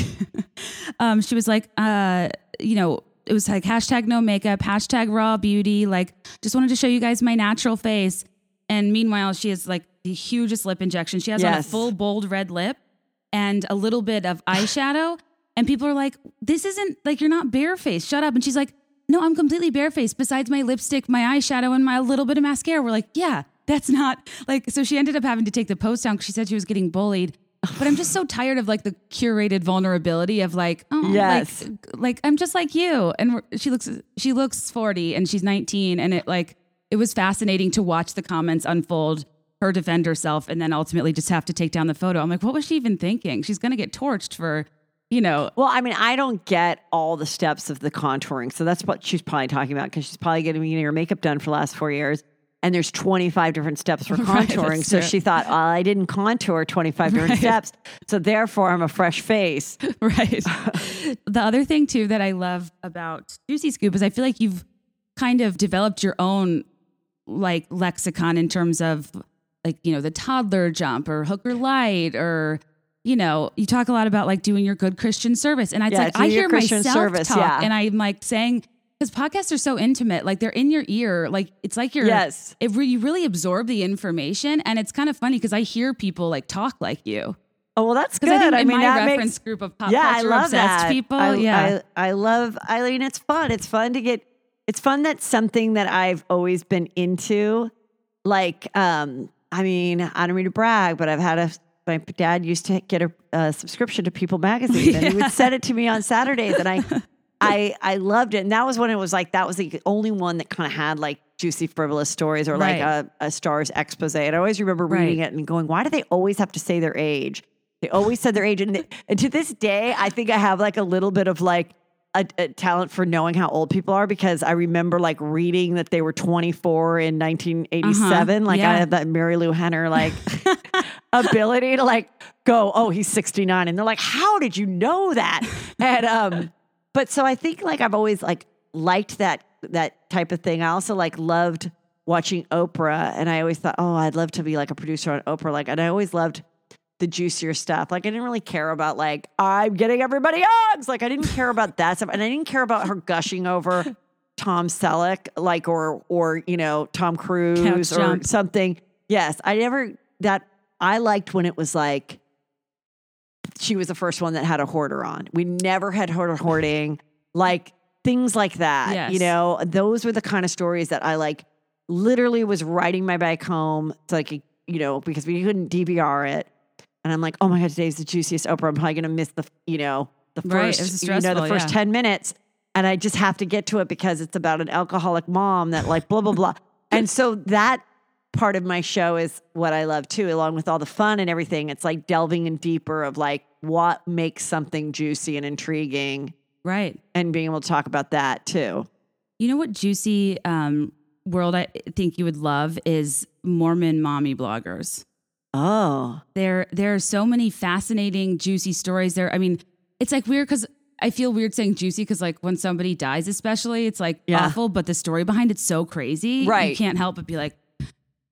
um, she was like, uh, you know, it was like hashtag no makeup, hashtag raw beauty. Like, just wanted to show you guys my natural face. And meanwhile, she has like the hugest lip injection. She has on a full bold red lip and a little bit of eyeshadow. And people are like, this isn't like you're not barefaced. Shut up. And she's like, no, I'm completely barefaced. Besides my lipstick, my eyeshadow, and my little bit of mascara. We're like, yeah, that's not like. So she ended up having to take the post down because she said she was getting bullied. But I'm just so tired of like the curated vulnerability of like, oh, Yes. like, like I'm just like you. And she looks, she looks 40 and she's 19, and it like it was fascinating to watch the comments unfold. Her defend herself, and then ultimately just have to take down the photo. I'm like, what was she even thinking? She's gonna get torched for, you know, Well, I mean, I don't get all the steps of the contouring, so that's what she's probably talking about because she's probably getting her makeup done for the last four years. And there's 25 different steps for contouring. that's so true. she thought, well, I didn't contour 25 different Right. steps. So therefore, I'm a fresh face. right. the other thing too that I love about Juicy Scoop is I feel like you've kind of developed your own like lexicon in terms of like you know the toddler jump or hooker light or you know you talk a lot about like doing your good Christian service and it's Yeah, like I hear Christian myself service, talk yeah. and I'm like saying because podcasts are so intimate like they're in your ear like it's like you're Yes. it re- you really absorb the information and it's kind of funny because I hear people like talk like you Oh, well, that's good. I think in mean, my that makes- reference group of pop yeah, I love obsessed that. people I, yeah I, I love. I mean, it's fun. It's fun to get. It's fun that something that I've always been into. Like, um, I mean, I don't mean to brag, but I've had a. My dad used to get a, subscription to People Magazine, and he would send it to me on Saturdays, and I, I, I loved it. And that was when it was like that was the only one that kind of had like juicy, frivolous stories or like Right. a, a star's expose. And I always remember reading Right. it and going, "Why do they always have to say their age?" They always said their age, and, and to this day, I think I have like a little bit of like a, a talent for knowing how old people are because I remember like reading that they were 24 in 1987. Like I Uh-huh. Yeah. had that Marilu Henner like ability to like go, oh, he's 69, and they're like, how did you know that? And um, but so I think like I've always like liked that that type of thing. I also like loved watching Oprah, and I always thought, oh, I'd love to be like a producer on Oprah. Like, and I always loved the juicier stuff. Like I didn't really care about like I'm getting everybody hugs. Like I didn't care about that stuff, and I didn't care about her gushing over Tom Selleck, like or or you know Tom Cruise Couch or jump. something. Yes, I never that I liked when it was like she was the first one that had a hoarder on. We never had hoarder hoarding, like things like that. Yes. You know, those were the kind of stories that I like. Literally was riding my bike home. It's like you know because we couldn't DVR it, and I'm like, oh my god, today's the juiciest Oprah. I'm probably gonna miss the you know the first was you know the first yeah. ten minutes. and I just have to get to it because it's about an alcoholic mom that like blah blah blah. and so that part of my show is what I love too, along with all the fun and everything. It's like delving in deeper of like what makes something juicy and intriguing Right. and being able to talk about that too. You know what juicy um, world I think you would love is Mormon mommy bloggers. Oh, There, there are so many fascinating, juicy stories there. I mean, it's like weird because I feel weird saying juicy because, like, when somebody dies, especially, it's like Yeah. awful, but the story behind it's so crazy. Right. You can't help but be like,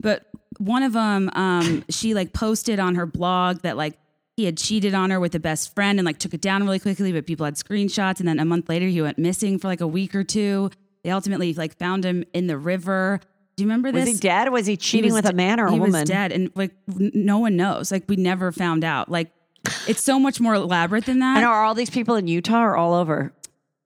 but one of them, um, she like posted on her blog that like he had cheated on her with a best friend and like took it down really quickly, but people had screenshots. And then a month later, he went missing for like a week or two. They ultimately like found him in the river. Do you remember was this? he dead? Was he He cheating was with a man or a he woman? was dead, and like no one knows. Like we never found out. Like it's so much more elaborate than that. And are all these people in Utah or all over?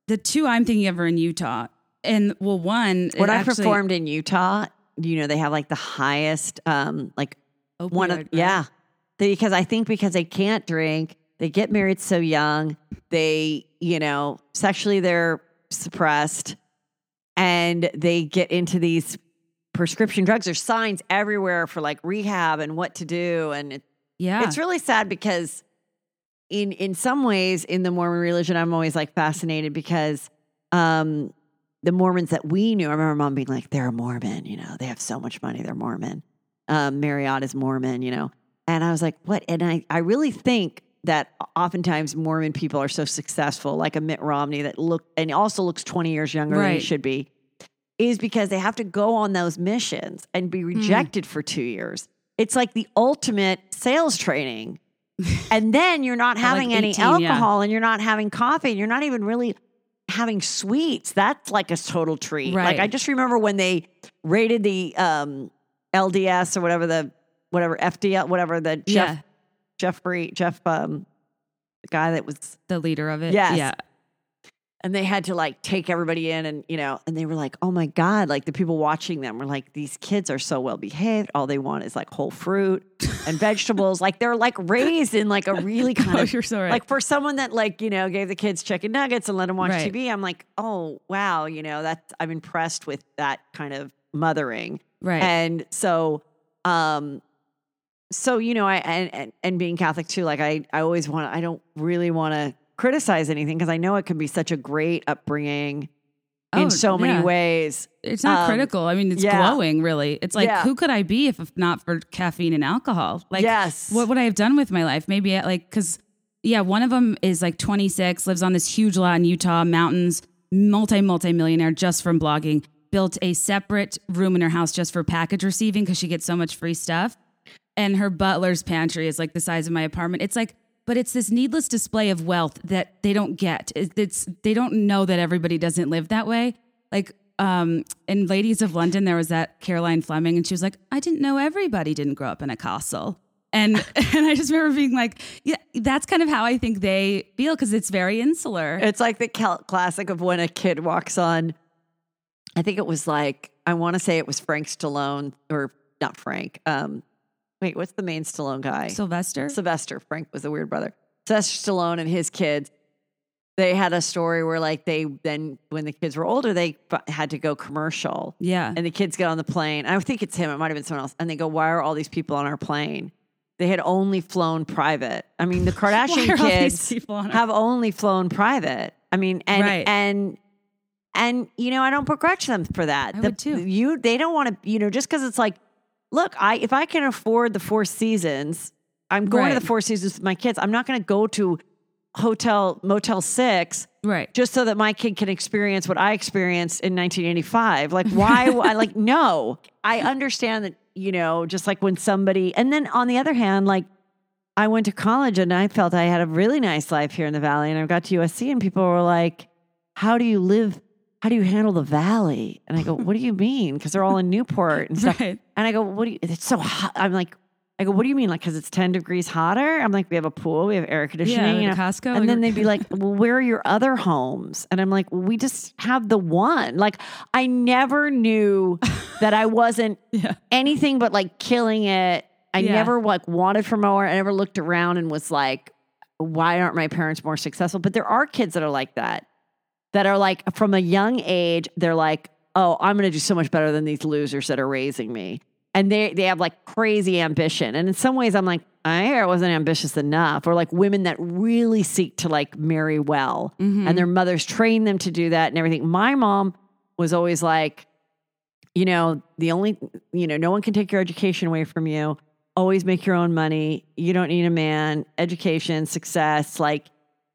The two I'm thinking of are in Utah, and well, one When I actually- performed in Utah, you know, they have like the highest, um, like one of opioid, right? yeah, They- because I think because they can't drink, they get married so young, they you know sexually they're suppressed, and they get into these prescription drugs. There's signs everywhere for like rehab and what to do, and it, yeah, it's really sad because in in some ways in the Mormon religion, I'm always like fascinated because um the Mormons that we knew, I remember mom being like, they're a Mormon, you know, they have so much money, they're Mormon. Um, Marriott is Mormon, you know. And I was like, what? And I, I really think that oftentimes Mormon people are so successful, like a Mitt Romney that look and also looks 20 years younger than he should be, is because they have to go on those missions and be rejected for two years. It's like the ultimate sales training. and then you're not At, like, having any 18, yeah. alcohol and you're not having coffee and you're not even really having sweets. That's like a total treat. Like I just remember when they rated the um, LDS or whatever the whatever FDL whatever the Jeff yeah, Jeffrey Jeff um the guy that was the leader of it. Yes. yeah, and they had to like take everybody in and you know and they were like oh my god like the people watching them were like these kids are so well behaved all they want is like whole fruit and vegetables like they're like raised in like a really kind Oh, of so right. like for someone that like you know gave the kids chicken nuggets and let them watch Right. TV I'm like oh wow you know that I'm impressed with that kind of mothering right. and so um so you know i and and, and being catholic too like i i always want i don't really want to criticize anything because i know it can be such a great upbringing Oh, in so many yeah. ways It's not Um, critical. I mean, it's yeah. glowing, really. It's like, Yeah. who could I be if if not for caffeine and alcohol? Like, yes what would I have done with my life? Maybe I- like, because, yeah, one of them is like 26, lives on this huge lot in Utah, mountains, multi, multi millionaire just from blogging, built a separate room in her house just for package receiving because she gets so much free stuff. And her butler's pantry is like the size of my apartment. It's like, but it's this needless display of wealth that they don't get. It's they don't know that everybody doesn't live that way. Like um, in Ladies of London, there was that Caroline Fleming, and she was like, "I didn't know everybody didn't grow up in a castle." And and I just remember being like, "Yeah, that's kind of how I think they feel because it's very insular." it's like the classic of when a kid walks on i think it was like i want to say it was frank stallone or not frank um wait what's the main stallone guy Sylvester. Sylvester. Frank was a weird brother. Sylvester Stallone and his kids. They had a story where, like, they then when the kids were older, they had to go commercial, yeah. and the kids get on the plane. I think it's him. It might have been someone else. And they go, "Why are all these people on our plane?" They had only flown private. I mean, the Kardashian are all these kids on have only flown private. I mean, and Right. and and you know, I don't begrudge them for that. I The- would too. You, they don't want to, you know, just because it's like, look, I if I can afford the Four Seasons, I'm going to the Four Seasons with my kids. I'm not going to go to hotel Motel Six right. just so that my kid can experience what I experienced in 1985. Like, why? I like, no, I understand that, you know, just like when somebody, and then on the other hand, like, I went to college and I felt I had a really nice life here in the Valley. And I got to USC and people were like, how do you live? How do you handle the Valley? And I go, what do you mean? Because they're all in Newport and stuff. Right. And I go, what do you, it's so hot. I'm like, I go, what do you mean? Like, because it's 10 degrees hotter? I'm like, we have a pool, we have air conditioning. Yeah, you know? Costco. And then they'd be like, well, where are your other homes? And I'm like, well, we just have the one. Like, I never knew that I wasn't yeah. anything but like killing it. I Yeah. never like wanted for more. I never looked around and was like, why aren't my parents more successful? But there are kids that are like that. That are like from a young age, they're like, oh, I'm going to do so much better than these losers that are raising me. And they, they have like crazy ambition. And in some ways, I'm like, I wasn't ambitious enough. Or like women that really seek to like marry well Mm-hmm. and their mothers train them to do that and everything. My mom was always like, you know, the only, you know, no one can take your education away from you. Always make your own money. You don't need a man. Education, success, like,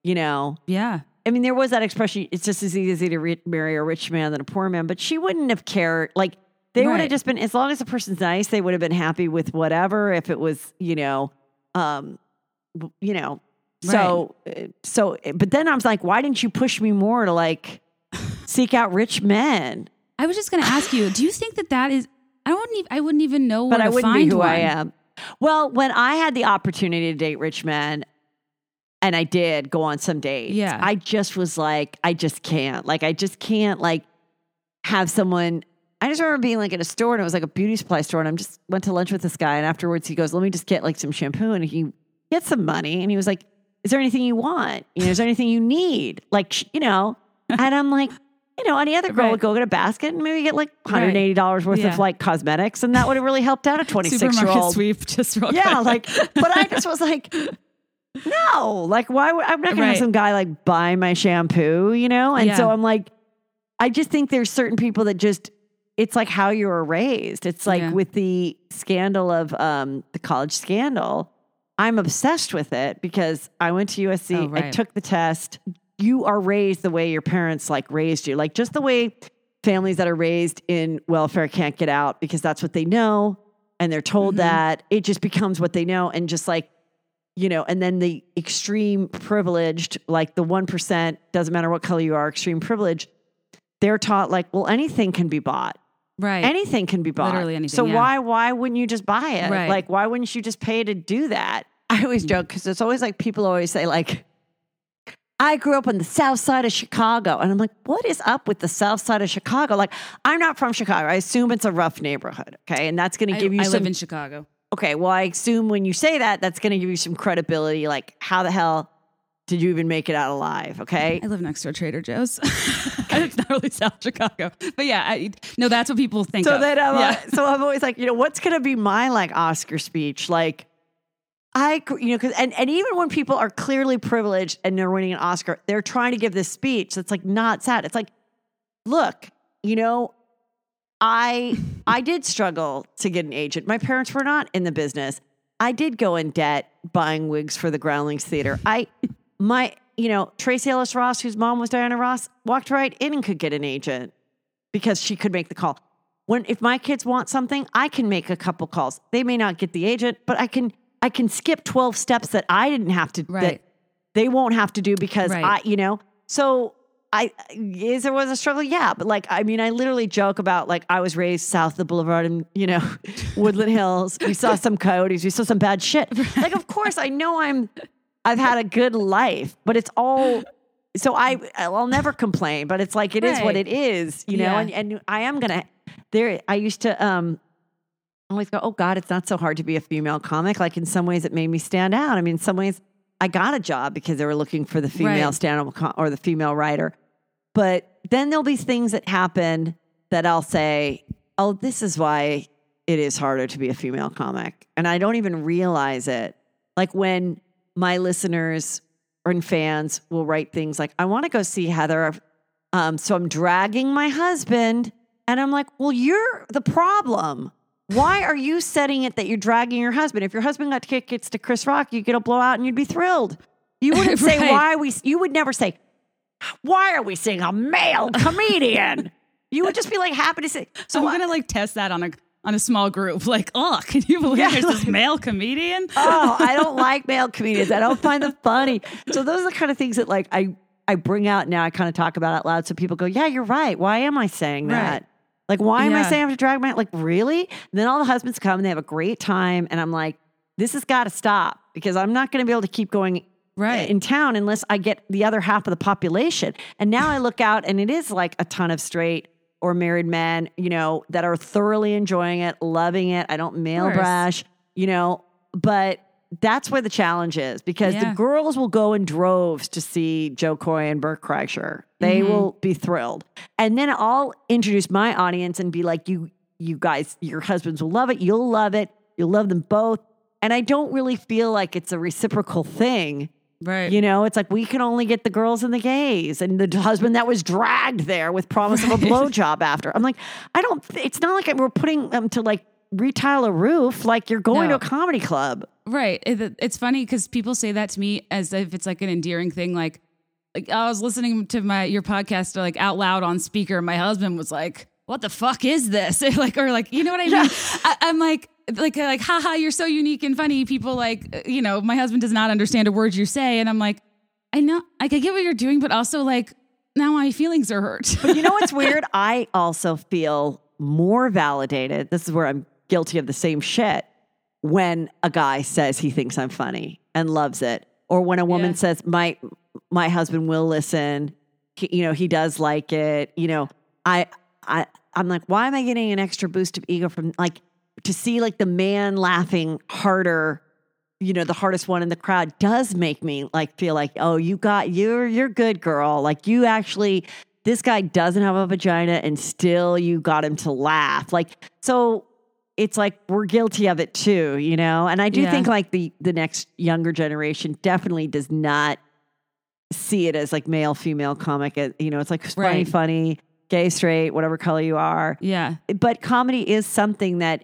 you know, Yeah. I mean, there was that expression. It's just as easy to re- marry a rich man than a poor man, but she wouldn't have cared. Like they would have just been, as long as the person's nice, they would have been happy with whatever. If it was, you know, um, you know, so, uh, so, but then I was like, why didn't you push me more to like seek out rich men? I was just going to ask you, do you think that that is, I wouldn't even, I wouldn't even know But I wouldn't be find who I am. Well, when I had the opportunity to date rich men, and I did go on some dates. Yeah. I just was like, I just can't. Like, I just can't like have someone. I just remember being like in a store and it was like a beauty supply store, and I'm just went to lunch with this guy, and afterwards he goes, "Let me just get like some shampoo," and he gets some money, and he was like, "Is there anything you want? You know, is there anything you need? Like, you know?" And I'm like. You know, any other girl Right. would go get a basket and maybe get like $180 worth Yeah. of like cosmetics, and that would have really helped out a 26 year old sweep, just real yeah, quick. like, but I just was like, no, like, why would I'm not gonna have some guy like buy my shampoo, you know? And so I'm like, I just think there's certain people that just, it's like how you were raised. It's like Yeah. with the scandal of um, the college scandal, I'm obsessed with it because I went to USC, Oh, I took the test. You are raised the way your parents like raised you, like just the way families that are raised in welfare can't get out because that's what they know and they're told Mhm. that it just becomes what they know and just like you know and then the extreme privileged like the 1% doesn't matter what color you are extreme privilege they're taught like well anything can be bought right. anything can be bought Literally anything, so yeah. why why wouldn't you just buy it Right. like why wouldn't you just pay to do that i always joke because it's always like people always say like I grew up on the south side of Chicago. And I'm like, what is up with the south side of Chicago? Like, I'm not from Chicago. I assume it's a rough neighborhood. Okay. And that's going to I, give you I some live in Chicago. Okay, well, I assume when you say that, that's going to give you some credibility. Like, how the hell did you even make it out alive? Okay. I live next to a Trader Joe's. it's not really South Chicago, but yeah, I, no, that's what people think. So of. then I'm, yeah. uh, so I'm always like, you know, what's going to be my like Oscar speech? Like, I, you know, because, and, and even when people are clearly privileged and they're winning an Oscar, they're trying to give this speech that's like not sad. It's like, look, you know, I, I did struggle to get an agent. My parents were not in the business. I did go in debt buying wigs for the Groundlings Theater. I, my, you know, Tracee Ellis Ross, whose mom was Diana Ross, walked right in and could get an agent because she could make the call. When if my kids want something, I can make a couple calls. They may not get the agent, but I can I can skip 12 steps that I didn't have to that Right. they won't have to do because Right. I, you know. So I is there was a struggle, yeah, but like I mean, I literally joke about like I was raised south of the boulevard in you know Woodland Hills. We saw some coyotes, we saw some bad shit. Like, of course, I know I'm I've had a good life, but it's all so I I'll never complain. But it's like it is what it is, you know. Yeah. And and I am gonna there. I used to um always go, oh God, it's not so hard to be a female comic. Like in some ways, it made me stand out. I mean, in some ways, I got a job because they were looking for the female Right. stand-up com- or the female writer. But then there'll be things that happen that I'll say, oh, this is why it is harder to be a female comic, and I don't even realize it. Like when my listeners and fans will write things like, I want to go see Heather. Um, so I'm dragging my husband. And I'm like, well, you're the problem. Why are you setting it that you're dragging your husband? If your husband got tickets to Chris Rock, you'd get a blowout and you'd be thrilled. You wouldn't say, Right. why we, you would never say, why are we seeing a male comedian? you would just be like happy to see. So I'm gonna like test that on a on a small group. Like, oh, can you believe Yeah, there's this male comedian? oh, I don't like male comedians. I don't find them funny. So those are the kind of things that like I I bring out now. I kind of talk about out loud, so people go, "Yeah, you're right. Why am I saying that? Right. Like, why am I saying I have to drag my like really?" And then all the husbands come and they have a great time, and I'm like, "This has got to stop because I'm not going to be able to keep going." Right. In town, unless I get the other half of the population. And now I look out and it is like a ton of straight or married men, you know, that are thoroughly enjoying it, loving it. I don't male brash, you know, but that's where the challenge is because Yeah. the girls will go in droves to see Jo Koy and Bert Kreischer. They Mhm. will be thrilled. And then I'll introduce my audience and be like, you, you guys, your husbands will love it. You'll love it. You'll love them both. And I don't really feel like it's a reciprocal thing. Right. You know, it's like we can only get the girls and the gays and the husband that was dragged there with promise of a Right. blowjob after. I'm like, I don't, it's not like we're putting them to like retile a roof. Like you're going No. to a comedy club. Right. It- it's funny because people say that to me as if it's like an endearing thing. Like, like I was listening to my your podcast like out loud on speaker. My husband was like, "What the fuck is this?" like, or like, you know what I mean? Yeah. I, I'm like, like, like, haha, you're so unique and funny. People like, uh, you know, my husband does not understand a word you say, and I'm like, I know, like, I get what you're doing, but also like, now my feelings are hurt. But you know what's weird? I also feel more validated. This is where I'm guilty of the same shit. When a guy says he thinks I'm funny and loves it, or when a woman Yeah. says my my husband will listen, he, you know he does like it. You know, I I I'm like, why am I getting an extra boost of ego from like to see like the man laughing harder? You know, the hardest one in the crowd does make me like feel like, oh, you got you're you're good, girl. Like you actually this guy doesn't have a vagina and still you got him to laugh. Like, so it's like we're guilty of it too, you know? And I do Yeah. think like the the next younger generation definitely does not see it as like male female comic. Uh, you know, it's like funny, Right. funny, gay, straight, whatever color you are. yeah. But comedy is something that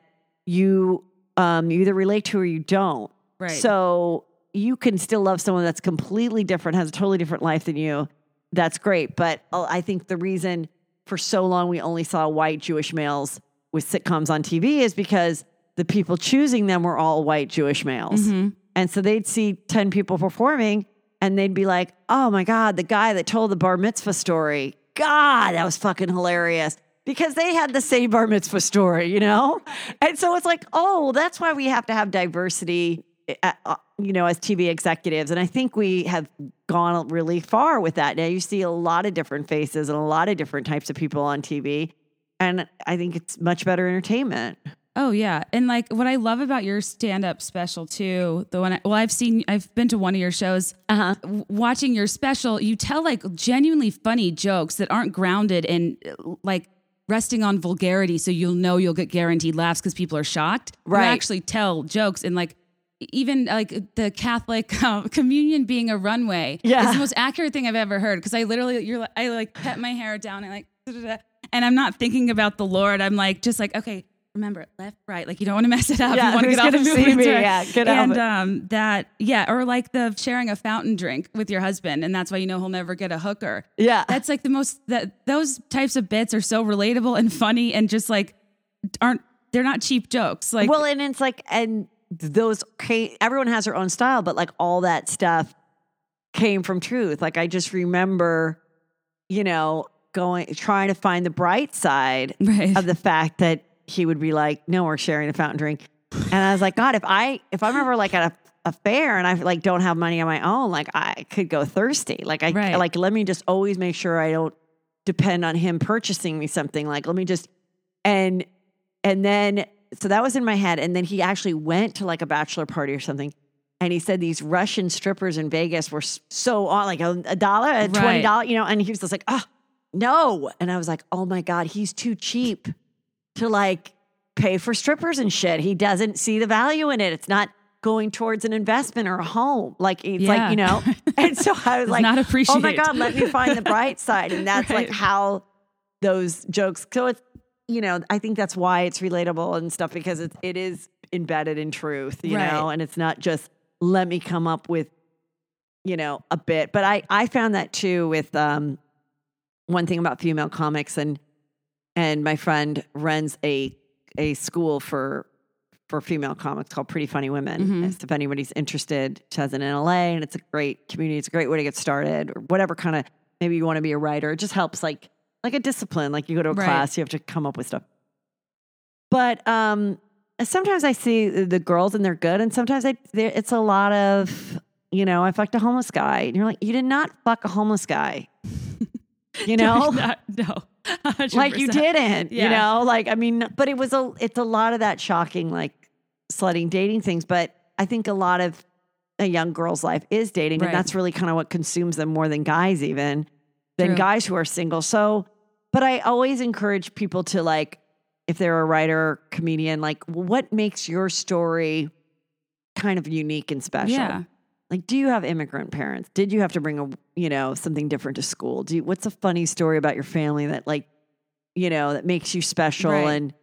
you um you either relate to or you don't. Right. So you can still love someone that's completely different, has a totally different life than you. That's great. But uh, I think the reason for so long we only saw white Jewish males with sitcoms on TV is because the people choosing them were all white Jewish males. Mhm. And so they'd see 10 people performing and they'd be like, oh my God, the guy that told the bar mitzvah story, God, that was fucking hilarious. Because they had the same bar mitzvah story, you know? And so it's like, oh, that's why we have to have diversity, uh, uh, you know, as TV executives. And I think we have gone really far with that. Now you see a lot of different faces and a lot of different types of people on TV. And I think it's much better entertainment. Oh yeah, and like what I love about your stand-up special too, the one I, well I've seen I've been to one of your shows. Uh huh. W- watching your special, you tell like genuinely funny jokes that aren't grounded in like resting on vulgarity, so you'll know you'll get guaranteed laughs because people are shocked. Right. You actually tell jokes and like even like the Catholic uh, communion being a runway Yeah. is the most accurate thing I've ever heard because I literally you're like, I like pet my hair down and like and I'm not thinking about the Lord. I'm like just like okay. Remember, left, right. Like you don't want to mess it up. Yeah, you want to get all the see me? right. Yeah, good And um, that, yeah, or like the sharing a fountain drink with your husband, and that's why you know he'll never get a hooker. Yeah. That's like the most that those types of bits are so relatable and funny, and just like aren't they're not cheap jokes. Like, well, and it's like, and those everyone has their own style, but like all that stuff came from truth. Like I just remember, you know, going trying to find the bright side right, of the fact that he would be like, "No, we're sharing a fountain drink," and I was like, "God, if I if I'm ever like at a a fair and I like don't have money on my own, like I could go thirsty. Like I Right. like let me just always make sure I don't depend on him purchasing me something. Like let me just and and then so that was in my head. And then he actually went to like a bachelor party or something. And he said these Russian strippers in Vegas were so on like a, a dollar, a twenty Right. you know. And he was just like, "Oh no!" And I was like, "Oh my god, he's too cheap to like pay for strippers and shit. He doesn't see the value in it. It's not going towards an investment or a home. Like it's Yeah. like you know." And so I was like, not "Oh my god, let me find the bright side." And that's like how those jokes. So it's you know, I think that's why it's relatable and stuff because it it is embedded in truth, you Right. know, and it's not just let me come up with you know a bit. But I I found that too with um one thing about female comics and and my friend runs a a school for for female comics called Pretty Funny Women. Mhm. If anybody's interested, she has it in LA and it's a great community. It's a great way to get started or whatever kind of maybe you want to be a writer. It just helps like like a discipline. Like you go to a Right. class, you have to come up with stuff. But um sometimes I see the the girls and they're good, and sometimes I it's a lot of you know I fucked a homeless guy, and you're like you did not fuck a homeless guy, you know. Not- no, like you didn't, you know, like I mean, but it was a it's a lot of that shocking like slutting dating things. But I think a lot of a young girl's life is dating, Right. and that's really kind of what consumes them more than guys, even than True. guys who are single. So, but I always encourage people to like, if they're a writer, comedian, like, what makes your story kind of unique and special? Yeah. Like, do you have immigrant parents? Did you have to bring a, you know, something different to school? Do you, what's a funny story about your family that like, you know, that makes you special? Right. And,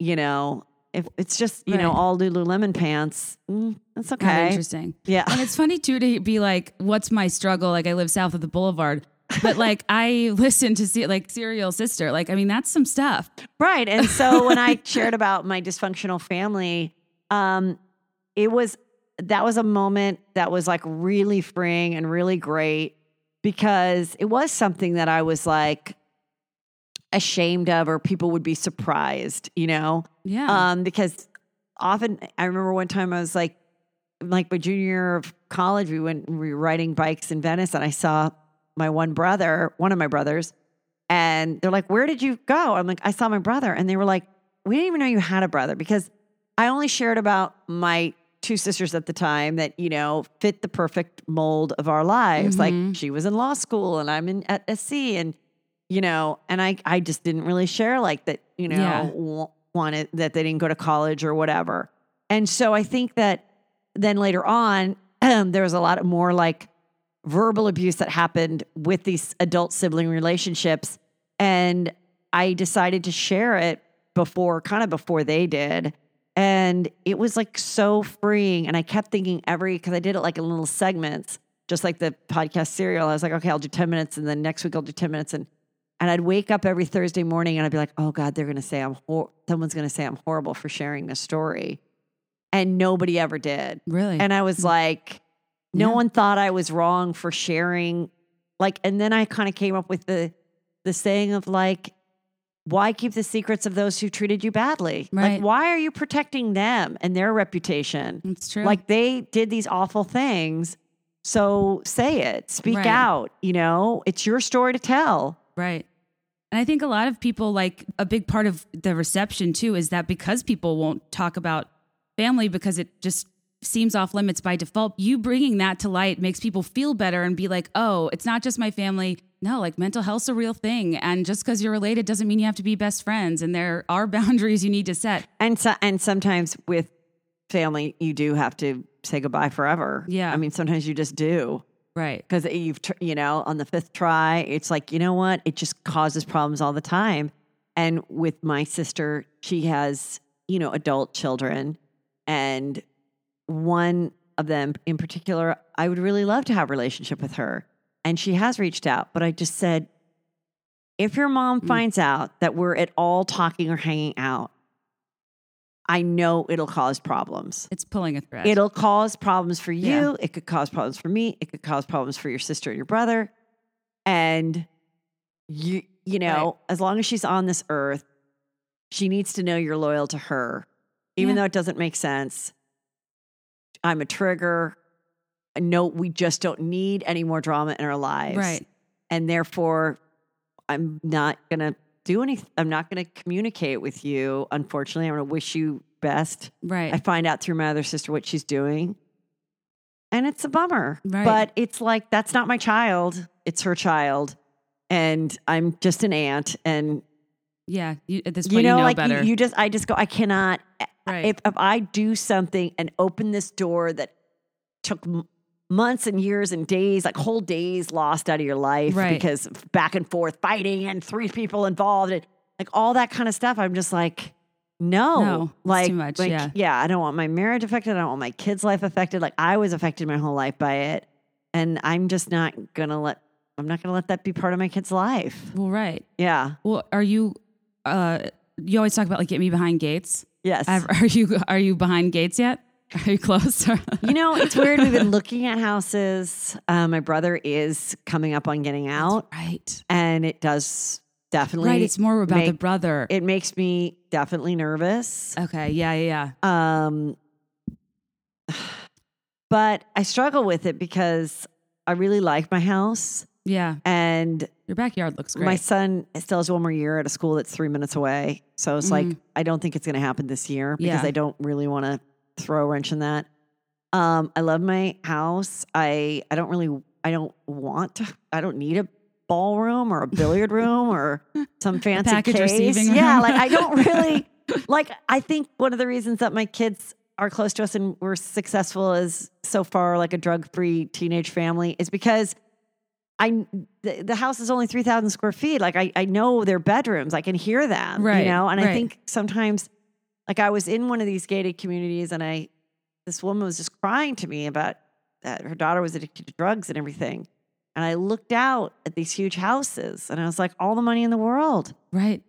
you know, if it's just, you know, all Lululemon pants, mm, that's okay. of interesting. Yeah. And it's funny too to be like, what's my struggle? Like I live south of the boulevard. But like I listen to see like Serial Sister. Like, I mean, that's some stuff. Right. And so when I shared about my dysfunctional family, um, it was that was a moment that was like really freeing and really great because it was something that I was like ashamed of or people would be surprised, you know? Yeah. Um, because often I remember one time I was like, like my junior year of college, we went we were riding bikes in Venice, and I saw my one brother, one of my brothers, and they're like, "Where did you go?" I'm like, "I saw my brother," and they were like, "We didn't even know you had a brother because I only shared about my two sisters at the time that you know fit the perfect mold of our lives. Like Mhm. she was in law school, and I'm in at SC, and you know, and I I just didn't really share like that, you know, Yeah. wa- wanted that they didn't go to college or whatever. And so I think that then later on, there was a lot of more like verbal abuse that happened with these adult sibling relationships. And I decided to share it before, kind of before they did. And it was like so freeing. And I kept thinking every, because I did it like in little segments, just like the podcast serial. I was like, okay, I'll do 10 minutes. And then next week I'll do 10 minutes. And and I'd wake up every Thursday morning and I'd be like, oh God, they're going to say I'm, hor- someone's going to say I'm horrible for sharing this story. And nobody ever did. really? And I was hmm. like, no Yeah. one thought I was wrong for sharing. Like, and then I kind of came up with the the saying of like, why keep the secrets of those who treated you badly? Like, why are you protecting them and their reputation? it's true. Like they did these awful things. So say it, speak Right. out. You know, it's your story to tell. Right. And I think a lot of people like a big part of the reception too is that because people won't talk about family because it just seems off limits by default, you bringing that to light makes people feel better and be like, oh, it's not just my family. No, like mental health's a real thing. And just because you're related doesn't mean you have to be best friends. And there are boundaries you need to set. And so, and sometimes with family, you do have to say goodbye forever. Yeah. I mean, sometimes you just do. Right. because you've tr- you know on the fifth try it's like you know what it just causes problems all the time and with my sister she has you know adult children and one of them in particular i would really love to have a relationship with her and she has reached out but i just said if your mom Mm. finds out that we're at all talking or hanging out i know it'll cause problems It's pulling a thread. It'll cause problems for you. Yeah. It could cause problems for me. It could cause problems for your sister and your brother. And you, you know, as long as she's on this earth, she needs to know you're loyal to her, even Yeah. though it doesn't make sense. I'm a trigger. No, we just don't need any more drama in our lives. right. And therefore, I'm not going to do anything. I'm not going to communicate with you. Unfortunately, I'm going to wish you best. Right. I find out through my other sister what she's doing. And it's a bummer. Right. But it's like, that's not my child. It's her child. And I'm just an aunt. And, yeah. You, at this point, you know, you know like better. You, you just, I just go, I cannot. Right. If, if I do something and open this door that took m- months and years and days, like whole days lost out of your life Right. because back and forth fighting and three people involved and like all that kind of stuff, I'm just like, no, No, like, too much, like, yeah. I don't want my marriage affected. I don't want my kids' life affected. Like I was affected my whole life by it, and I'm just not gonna let. I'm not gonna let that be part of my kid's life. well, right. Yeah. Well, are you, uh, you always talk about like get me behind gates. Yes. Are you are you behind gates yet? Are you close? you know, it's weird. We've been looking at houses. Uh, my brother is coming up on getting out, right. and it does definitely. Right. It's more about the brother. It makes me definitely nervous. okay. Yeah. Yeah. Yeah. Um, but I struggle with it because I really like my house, Yeah. and Your backyard looks great. my son still has one more year at a school that's three minutes away. So it's like Mhm. I don't think it's going to happen this year because Yeah. I don't really want to throw a wrench in that. Um, I love my house. I I don't really I don't want to. I don't need a ballroom or a billiard room or some fancy package case. receiving Yeah, like I don't really like. I think one of the reasons that my kids are close to us and we're successful as so far like a drug free teenage family is because I the, the house is only three thousand square feet. Like I I know their bedrooms. I can hear them. Right, You know, and I think sometimes like I was in one of these gated communities and I this woman was just crying to me about that her daughter was addicted to drugs and everything. And I looked out at these huge houses and I was like, all the money in the world. Right.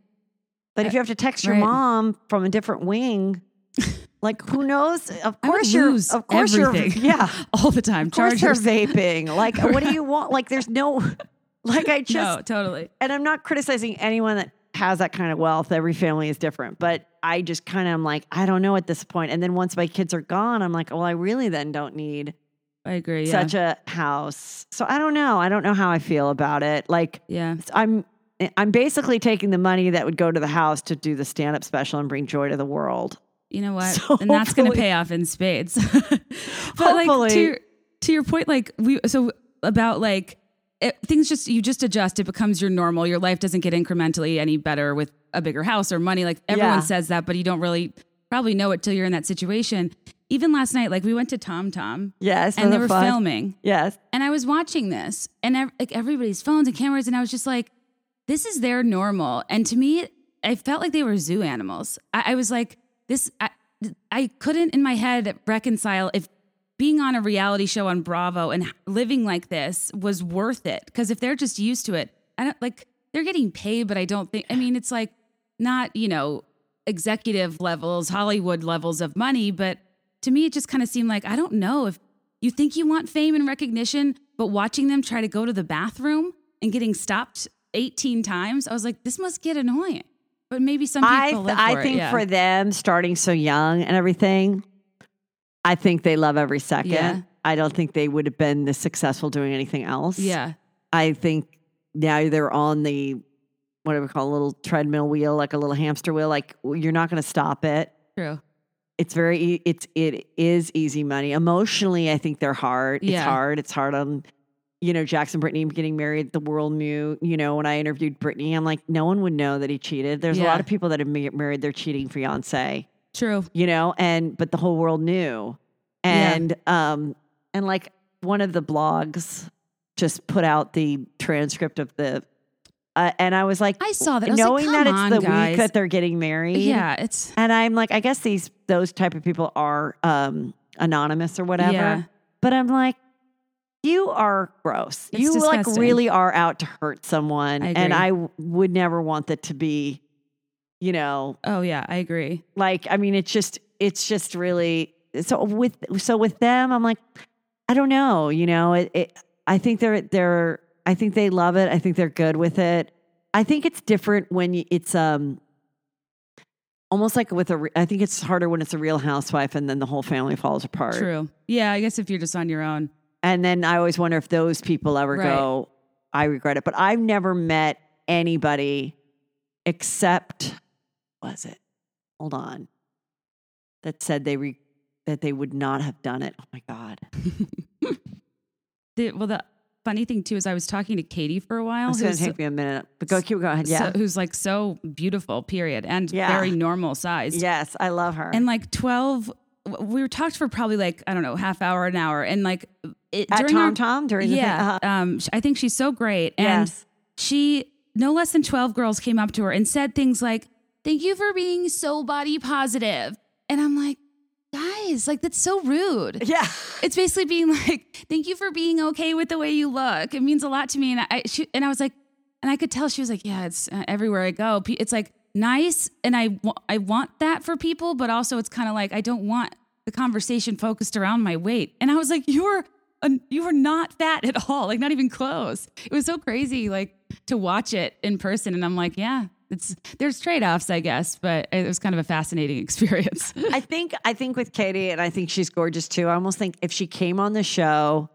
But if uh, you have to text your right. mom from a different wing, like who knows? Of course you're of course everything. you're yeah. All the time. Of course Chargers. they're vaping. Like what do you want? Like there's no like I just no, totally. and I'm not criticizing anyone that has that kind of wealth. Every family is different, but I just kind of am like, I don't know at this point. And then once my kids are gone, I'm like, well, I really then don't need I agree. Yeah. such a house. So I don't know. I don't know how I feel about it. Like yeah. I'm I'm basically taking the money that would go to the house to do the stand up special and bring joy to the world. You know what? So and that's going to pay off in spades. but like to your, to your point, like we so about like it, things just you just adjust. It becomes your normal. Your life doesn't get incrementally any better with a bigger house or money. Like everyone Yeah. says that, but you don't really probably know it till you're in that situation. Even last night, like we went to Tom Tom Yes, and they were fun? filming. Yes. And I was watching this and ev- like everybody's phones and cameras. And I was just like, this is their normal. And to me, I felt like they were zoo animals. I, I was like, this, I, I couldn't in my head reconcile if being on a reality show on Bravo and living like this was worth it. Cause if they're just used to it, I don't like, they're getting paid, but I don't think, I mean, it's like not, you know, executive levels, Hollywood levels of money, but to me, it just kind of seemed like I don't know if you think you want fame and recognition, but watching them try to go to the bathroom and getting stopped 18 times, I was like, this must get annoying. But maybe some people I live for I it, think yeah. for them starting so young and everything, I think they love every second. Yeah. I don't think they would have been this successful doing anything else. yeah, I think now they're on the whatever we call a little treadmill wheel, like a little hamster wheel. Like you're not going to stop it. true. It's very it's it is easy money. Emotionally, I think they're hard. Yeah. It's hard. It's hard on you know Jackson Brittany getting married. The world knew. You know when I interviewed Brittany, I'm like, no one would know that he cheated. There's a lot of people that have ma- married their cheating fiance. True. You know, and but the whole world knew. Yeah. And um and like one of the blogs just put out the transcript of the. Uh, and I was like, I saw that. I was like, knowing that "Come it's on, the guys." week that they're getting married. Yeah, it's And I'm like, I guess these those type of people are um, anonymous or whatever. Yeah. But I'm like, you are gross. It's you like really are out to hurt someone, I and I would never want that to be, you know, oh yeah, I agree. like I mean, it's just it's just really so with so with them. I'm like, I don't know, you know, it. it I think they're they're I think they love it. I think they're good with it. I think it's different when it's um almost like with a. re- I think it's harder when it's a real housewife and then the whole family falls apart. True. Yeah, I guess if you're just on your own. And then I always wonder if those people ever Right. go, I regret it. But I've never met anybody except, was it? Hold on. That said they re, that they would not have done it. Oh my God. The, well, the funny thing too is I was talking to Katie for a while, It's going to take me a minute. But go, keep going. Yeah. so, who's like so beautiful, period, and Yeah. very normal size. yes, I love her. And like 12, we were talked for probably like, I don't know, half hour, an hour. And like, it, At during our- Tom Tom during the yeah, Uh-huh. um, I think she's so great. And Yes. she, no less than 12 girls came up to her and said things like, Thank you for being so body positive. And I'm like, guys, like that's so rude. Yeah. It's basically being like, thank you for being okay with the way you look. It means a lot to me. And I, she, and I was like, and I could tell she was like, yeah, it's uh, everywhere I go. It's like nice. And I, I want that for people, but also it's kind of like, I don't want the conversation focused around my weight. And I was like, you were, a, you were not fat at all. Like not even close. It was so crazy, like to watch it in person. And I'm like, yeah, it's, there's trade-offs, I guess, but it was kind of a fascinating experience. I think I think with Katie, and I think she's gorgeous too. I almost think if she came on the show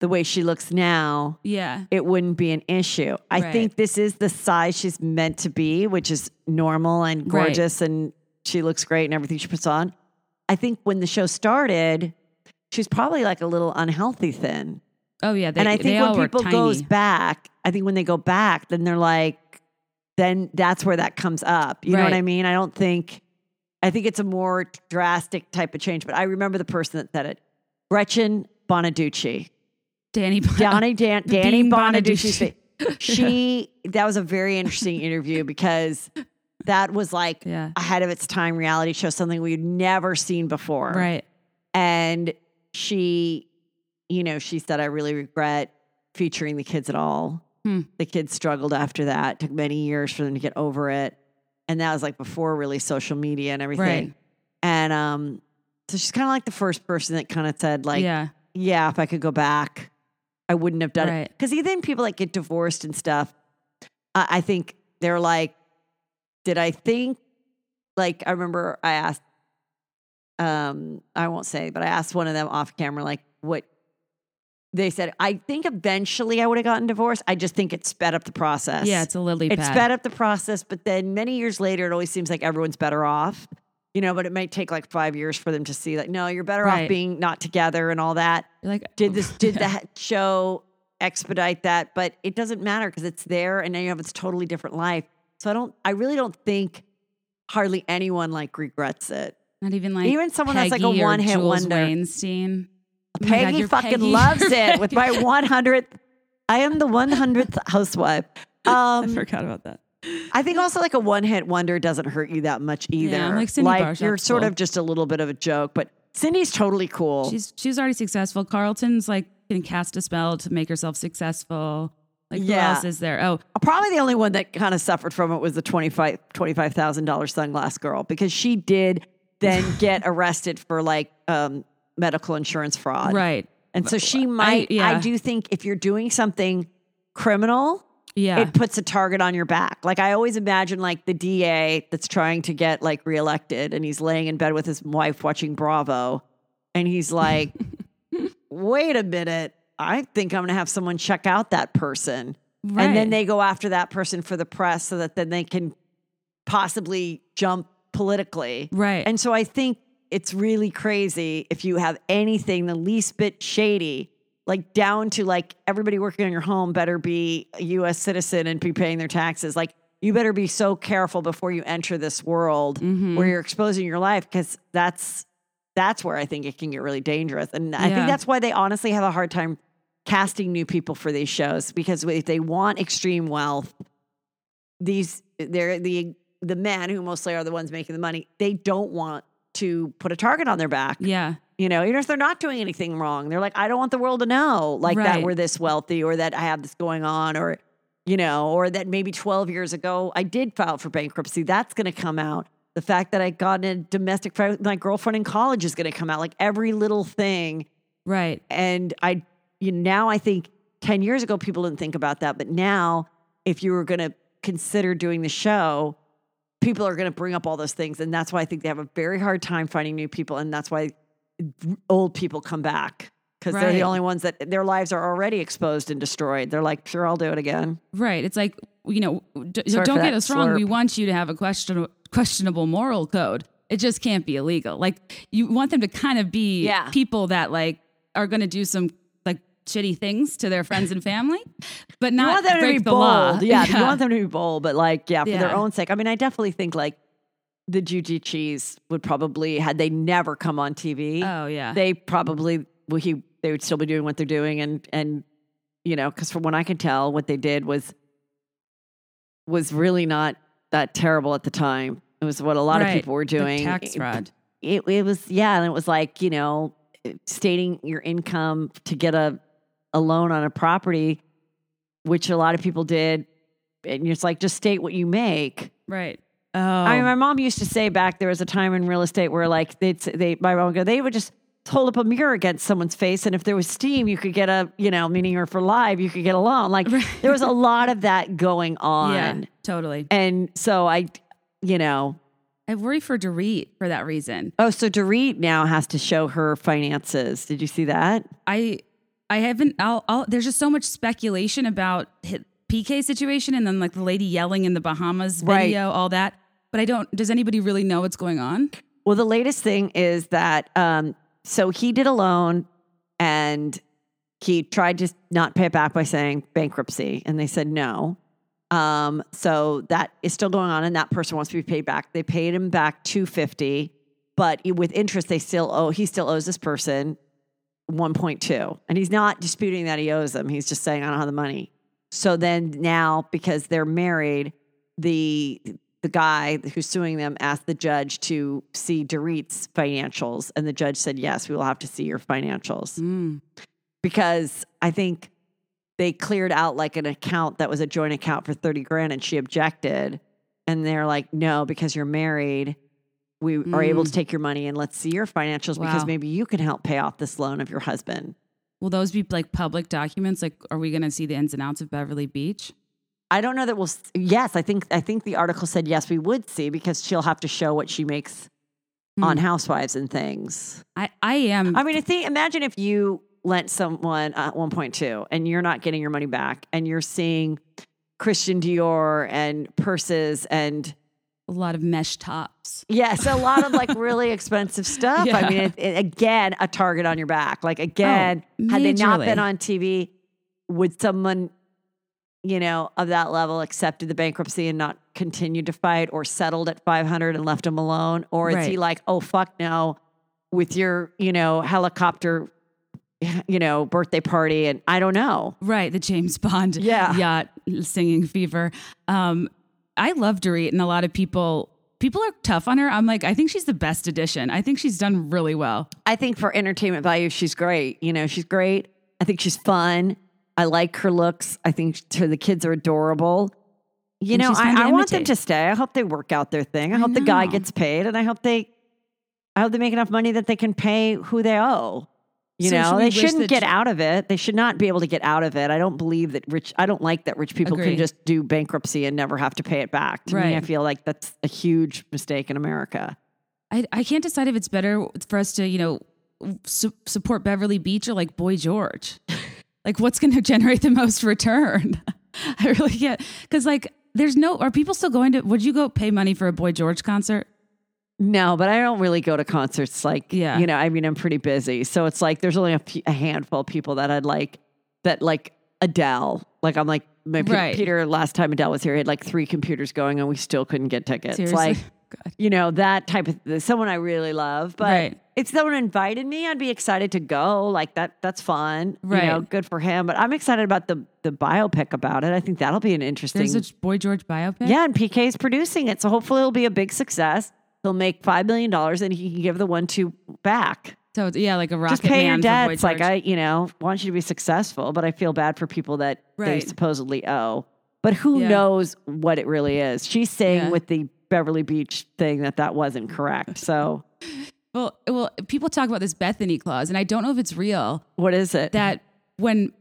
the way she looks now, yeah. it wouldn't be an issue. I Right. think this is the size she's meant to be, which is normal and Right. gorgeous, and she looks great and everything she puts on. I think when the show started, she's probably like a little unhealthy thin. Oh yeah, they, and I think when people goes back, I think when they go back, then they're like, then that's where that comes up. You know what I mean? I don't think, I think it's a more drastic type of change. But I remember the person that said it, Gretchen Bonaducci, Danny, Donnie Dan, Danny Bean Bonaducci. She that was a very interesting interview because that was like Yeah. ahead of its time reality show, something we'd never seen before. right. And she, you know, she said, I really regret featuring the kids at all. Hmm. The kids struggled after that. took many years for them to get over it. And that was like before really social media and everything. Right. And um, so she's kind of like the first person that kind of said, like, yeah. yeah. if I could go back, I wouldn't have done it. Because even people that get divorced and stuff, I, I think they're like, did I think like I remember I asked um I won't say, but I asked one of them off camera like what they said, I think eventually I would have gotten divorced. I just think it sped up the process. Yeah, it's a lily it sped up the process, but then many years later it always seems like everyone's better off. You know, but it might take like five years for them to see like, no, you're better Right. off being not together and all that. You're like Did this did that show expedite that? But it doesn't matter because it's there and now you have this totally different life. So I don't I really don't think hardly anyone like regrets it. Not even like Even someone that's like a one-hit Jules wonder. Wainstein. Oh God, Peggy fucking Peggy. loves it with my 100th. I am the 100th housewife. I Um, forgot about that. I think also like a one hit wonder doesn't hurt you that much either. I'm like Cindy Barshop's you're sort cool. of just a little bit of a joke, but Cindy's totally cool. She's she's already successful. Carlton's like can cast a spell to make herself successful. Like who else is there? Oh, Probably the only one that kind of suffered from it was the $25,000 $25,000 sunglass girl because she did then get arrested for like um, medical insurance fraud. right. And so she might, I, yeah. do think if you're doing something criminal, Yeah. it puts a target on your back. Like I always imagine like the DA that's trying to get like reelected and he's laying in bed with his wife watching Bravo and he's like, wait a minute. I think I'm going to have someone check out that person. And then they go after that person for the press so that then they can possibly jump politically. right. And so I think it's really crazy if you have anything the least bit shady, like down to like everybody working on your home better be a US citizen and be paying their taxes. Like you better be so careful before you enter this world Mhm. where you're exposing your life because that's that's where I think it can get really dangerous. And I think that's why they honestly have a hard time casting new people for these shows because if they want extreme wealth, these they're the the men who mostly are the ones making the money, they don't want to put a target on their back. yeah. You know, even if they're not doing anything wrong, they're like, I don't want the world to know like that we're this wealthy or that I have this going on or you know, or that maybe 12 years ago I did file for bankruptcy. That's going to come out. The fact that I got in a domestic fight with my girlfriend in college is going to come out. Like every little thing Right. and I, you know, now I think 10 years ago, people didn't think about that. But now, if you were going to consider doing the show, people are going to bring up all those things. And that's why I think they have a very hard time finding new people. And that's why old people come back because they're the only ones that their lives are already exposed and destroyed. They're like, sure, I'll do it again. Right. It's like, you know, d- don't get us wrong. We want you to have a question, questionable moral code. It just can't be illegal. Like you want them to kind of be Yeah. people that like are going to do some shitty things to their friends and family, but not You want them to be the bold. law. Yeah, you want them to be bold, but like, yeah, for their own sake. I mean, I definitely think like the Giudices would probably, had they never come on TV, Oh yeah. they probably well, he they would still be doing what they're doing and and you know because from what I can tell what they did was was really not that terrible at the time. It was what a lot of people were The doing. tax It- fraud. It, it was yeah, and it was like you know stating your income to get a a loan on a property, which a lot of people did, and it's like just state what you make. Right. Oh. I mean, oh. my mom used to say back there was a time in real estate where like they'd say- they my mom would go they would just hold up a mirror against someone's face and if there was steam you could get a you know meaning her for live you could get a loan like there was a lot of that going on yeah. Totally. and so I you know I worry for Dorit for that reason. oh so Dorit now has to show her finances did you see that I I haven't. I'll, I'll, there's just so much speculation about PK situation and then like the lady yelling in the Bahamas Right. video, all that. But I don't. Does anybody really know what's going on? Well, the latest thing is that um, So he did a loan and he tried to not pay it back by saying bankruptcy, and they said no. Um, so that is still going on, and that person wants to be paid back. They paid him back two fifty, but with interest, they still owe. He still owes this person one point two, and he's not disputing that he owes them. He's just saying I don't have the money. So then now, because they're married, the the guy who's suing them asked the judge to see Dorit's financials, and the judge said yes, we will have to see your financials Mm. because I think they cleared out like an account that was a joint account for 30 grand and she objected. And they're like, no, because you're married, we are able to take your money and let's see your financials because maybe you can help pay off this loan of your husband. Will those be like public documents? Like, are we going to see the ins and outs of Beverly Beach? I don't know that we'll, yes, I think, I think the article said yes, we would see because she'll have to show what she makes on housewives and things. I, I am. I mean, I think, imagine if you lent someone uh, 1.2 and you're not getting your money back and you're seeing Christian Dior and purses and a lot of mesh tops. yes, a lot of like really expensive stuff. I mean, it, it- again, a target on your back. Like again, had they not been on TV, would someone, you know, of that level accepted the bankruptcy and not continued to fight or settled at 500 and left him alone? Or is he like, oh, fuck no, with your, you know, helicopter, you know, birthday party? And I don't know. Right, the James Bond Yeah. yacht singing fever. Um, I love Dorit, and a lot of people people are tough on her. I'm like, I think she's the best addition. I think she's done really well. I think for entertainment value, she's great. You know, she's great. I think she's fun. I like her looks. I think her, the kids are adorable. You And know, she's fun to I, I want them to stay. I hope they work out their thing. I I hope the guy gets paid, and I hope they, I hope they make enough money that they can pay who they owe. You So know, we they shouldn't get out of it. They should not be able to get out of it. I don't believe that rich. I don't like that rich people can just do bankruptcy and never have to pay it back. To me, I feel like that's a huge mistake in America. I, I can't decide if it's better for us to, you know, su- support Beverly Beach or like Boy George. like, what's going to generate the most return? I really can't. because like there's no. Are people still going to? Would you go pay money for a Boy George concert? No, but I don't really go to concerts. Like, Yeah. you know, I mean, I'm pretty busy, so it's like there's only a, handful of people that I'd like. That like Adele. Like I'm like my Pe- Right. Peter. Last time Adele was here, he had like three computers going, and we still couldn't get tickets. Seriously, Like God. you know that type of someone I really love. But Right. if someone invited me, I'd be excited to go. Like that. That's fun. You know, Right. good for him. But I'm excited about the the biopic about it. I think that'll be an interesting. There's a Boy George biopic. Yeah, and PK's producing it. So hopefully it'll be a big success. He'll make $5 million and he can give the one two back. So yeah, like a rocket Just pay your debts. Like I, you know, want you to be successful, but I feel bad for people that they supposedly owe. But who Yeah. knows what it really is? She's saying Yeah. with the Beverly Beach thing that that wasn't correct. So well, well, people talk about this Bethenny clause, and I don't know if it's real. what is it? That when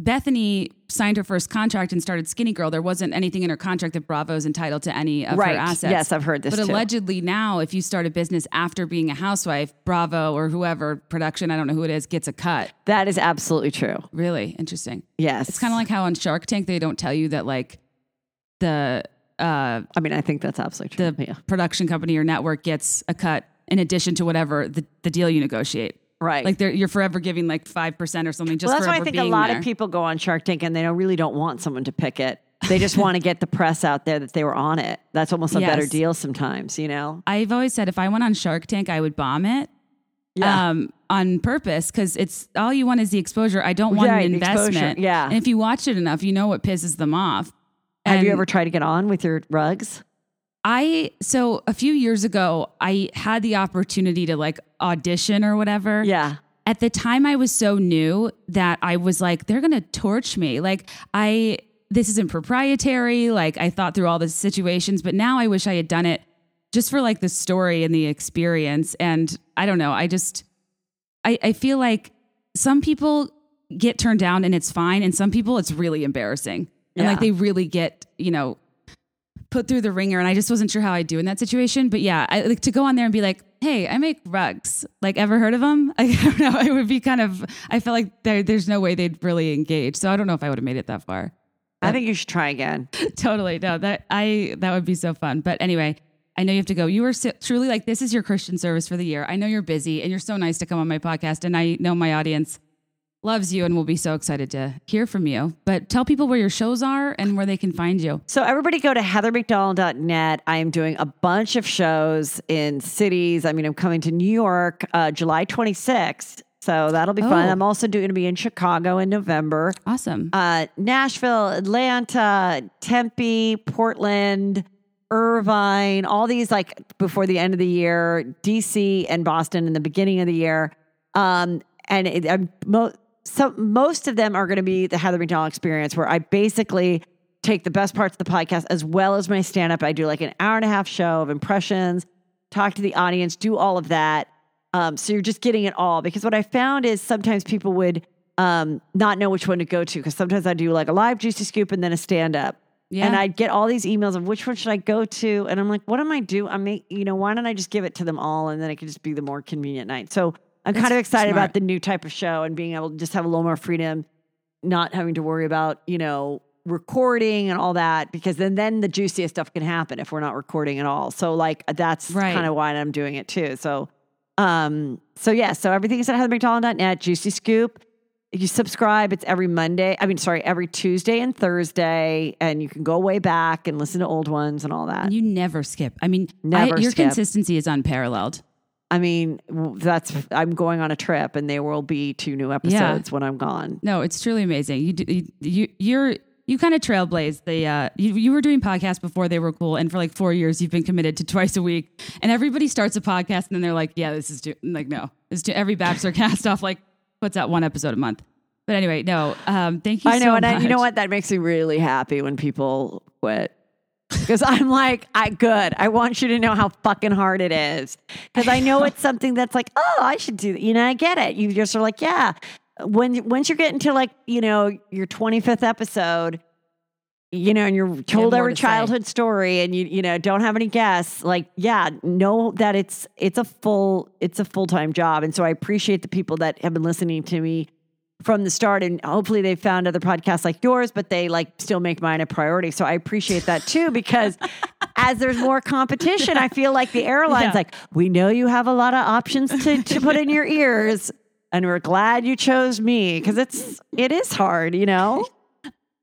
Bethenny signed her first contract and started Skinnygirl, there wasn't anything in her contract that Bravo is entitled to any of right. her assets. Yes, I've heard this But too. allegedly now, if you start a business after being a housewife, Bravo or whoever production, I don't know who it is, gets a cut. that is absolutely true. Really interesting. Yes. It's kind of like how on Shark Tank they don't tell you that like the uh, I mean, I think that's absolutely true. the yeah. production company or network gets a cut in addition to whatever the, the deal you negotiate. Right. Like they're, you're forever giving like five percent or something. Just well, that's why I think a lot there. of people go on Shark Tank and they don't really don't want someone to pick it. They just want to get the press out there that they were on it. That's almost a better deal sometimes, you know? I've always said if I went on Shark Tank, I would bomb it. Yeah. Um, on purpose because it's all you want is the exposure. I don't want Right, an investment. yeah. And if you watch it enough, you know what pisses them off. Have you ever tried to get on with your rugs? I so a few years ago, I had the opportunity to like audition or whatever. Yeah. at the time I was so new that I was like, they're gonna torch me. Like I this isn't proprietary. Like I thought through all the situations, but now I wish I had done it just for like the story and the experience. And I don't know. I just I, I feel like some people get turned down and it's fine, and some people it's really embarrassing. And like they really get, you know, put through the ringer. And I just wasn't sure how I'd do in that situation. But yeah, I like to go on there and be like, hey, I make rugs. Like, ever heard of them? I don't know. It would be kind of, I felt like there, there's no way they'd really engage. So I don't know if I would have made it that far. I think you should try again. totally. No, that I, that would be so fun. But anyway, I know you have to go. You are so, truly like this is your Christian service for the year. I know you're busy and you're so nice to come on my podcast, and I know my audience loves you and will be so excited to hear from you. But tell people where your shows are and where they can find you. So everybody go to heathermcdonald.net. I am doing a bunch of shows in cities. I mean, I'm coming to New York uh, July 26th. So that'll be fun. Oh. I'm also going to be in Chicago in November. Awesome. Uh, Nashville, Atlanta, Tempe, Portland, Irvine, all these like before the end of the year, DC and Boston in the beginning of the year. Um, and it, I'm mo- so most of them are going to be the Heather McDonald experience where I basically take the best parts of the podcast as well as my stand up. I do like an hour and a half show of impressions, talk to the audience, do all of that. Um, so you're just getting it all because what I found is sometimes people would um, not know which one to go to because sometimes I do like a live juicy scoop and then a stand up. Yeah. And I'd get all these emails of which one should I go to? And I'm like, what am I do? I'm make, you know, why don't I just give it to them all and then it could just be the more convenient night. So I'm kind of excited smart. about the new type of show and being able to just have a little more freedom, not having to worry about, you know, recording and all that because then then the juiciest stuff can happen if we're not recording at all. So like that's Right. kind of why I'm doing it too. So um so yeah, so everything is at heathermcdonald.net, juicy scoop. You subscribe, it's every Monday. I mean, sorry, every Tuesday and Thursday, and you can go way back and listen to old ones and all that. you never skip. I mean, Never I, your skip. consistency is unparalleled. I mean, that's I'm going on a trip, and there will be two new episodes when I'm gone. No, it's truly amazing. You do, you, you you're you kind of trailblazed the uh you, you were doing podcasts before they were cool and for like 4 years you've been committed to twice a week and everybody starts a podcast and then they're like yeah this is too like no this is too every bachelor cast off like puts out one episode a month. But anyway, no. Um thank you I know, so and I, you know what? That makes me really happy when people quit. Because I'm like, I good. I want you to know how fucking hard it is. Because I know it's something that's like, oh, I should do that. You know, I get it. You just are like, yeah. When once you're getting to like, you know, your 25th episode, you know, and you're told every to say. childhood story and you, you know, don't have any guests, like, yeah, know that it's it's a full, it's a full-time job. And so I appreciate the people that have been listening to me from the start and hopefully they found other podcasts like yours but they like still make mine a priority so i appreciate that too because as there's more competition i feel like the airlines Yeah. like we know you have a lot of options to, to put in your ears and we're glad you chose me because it's it is hard you know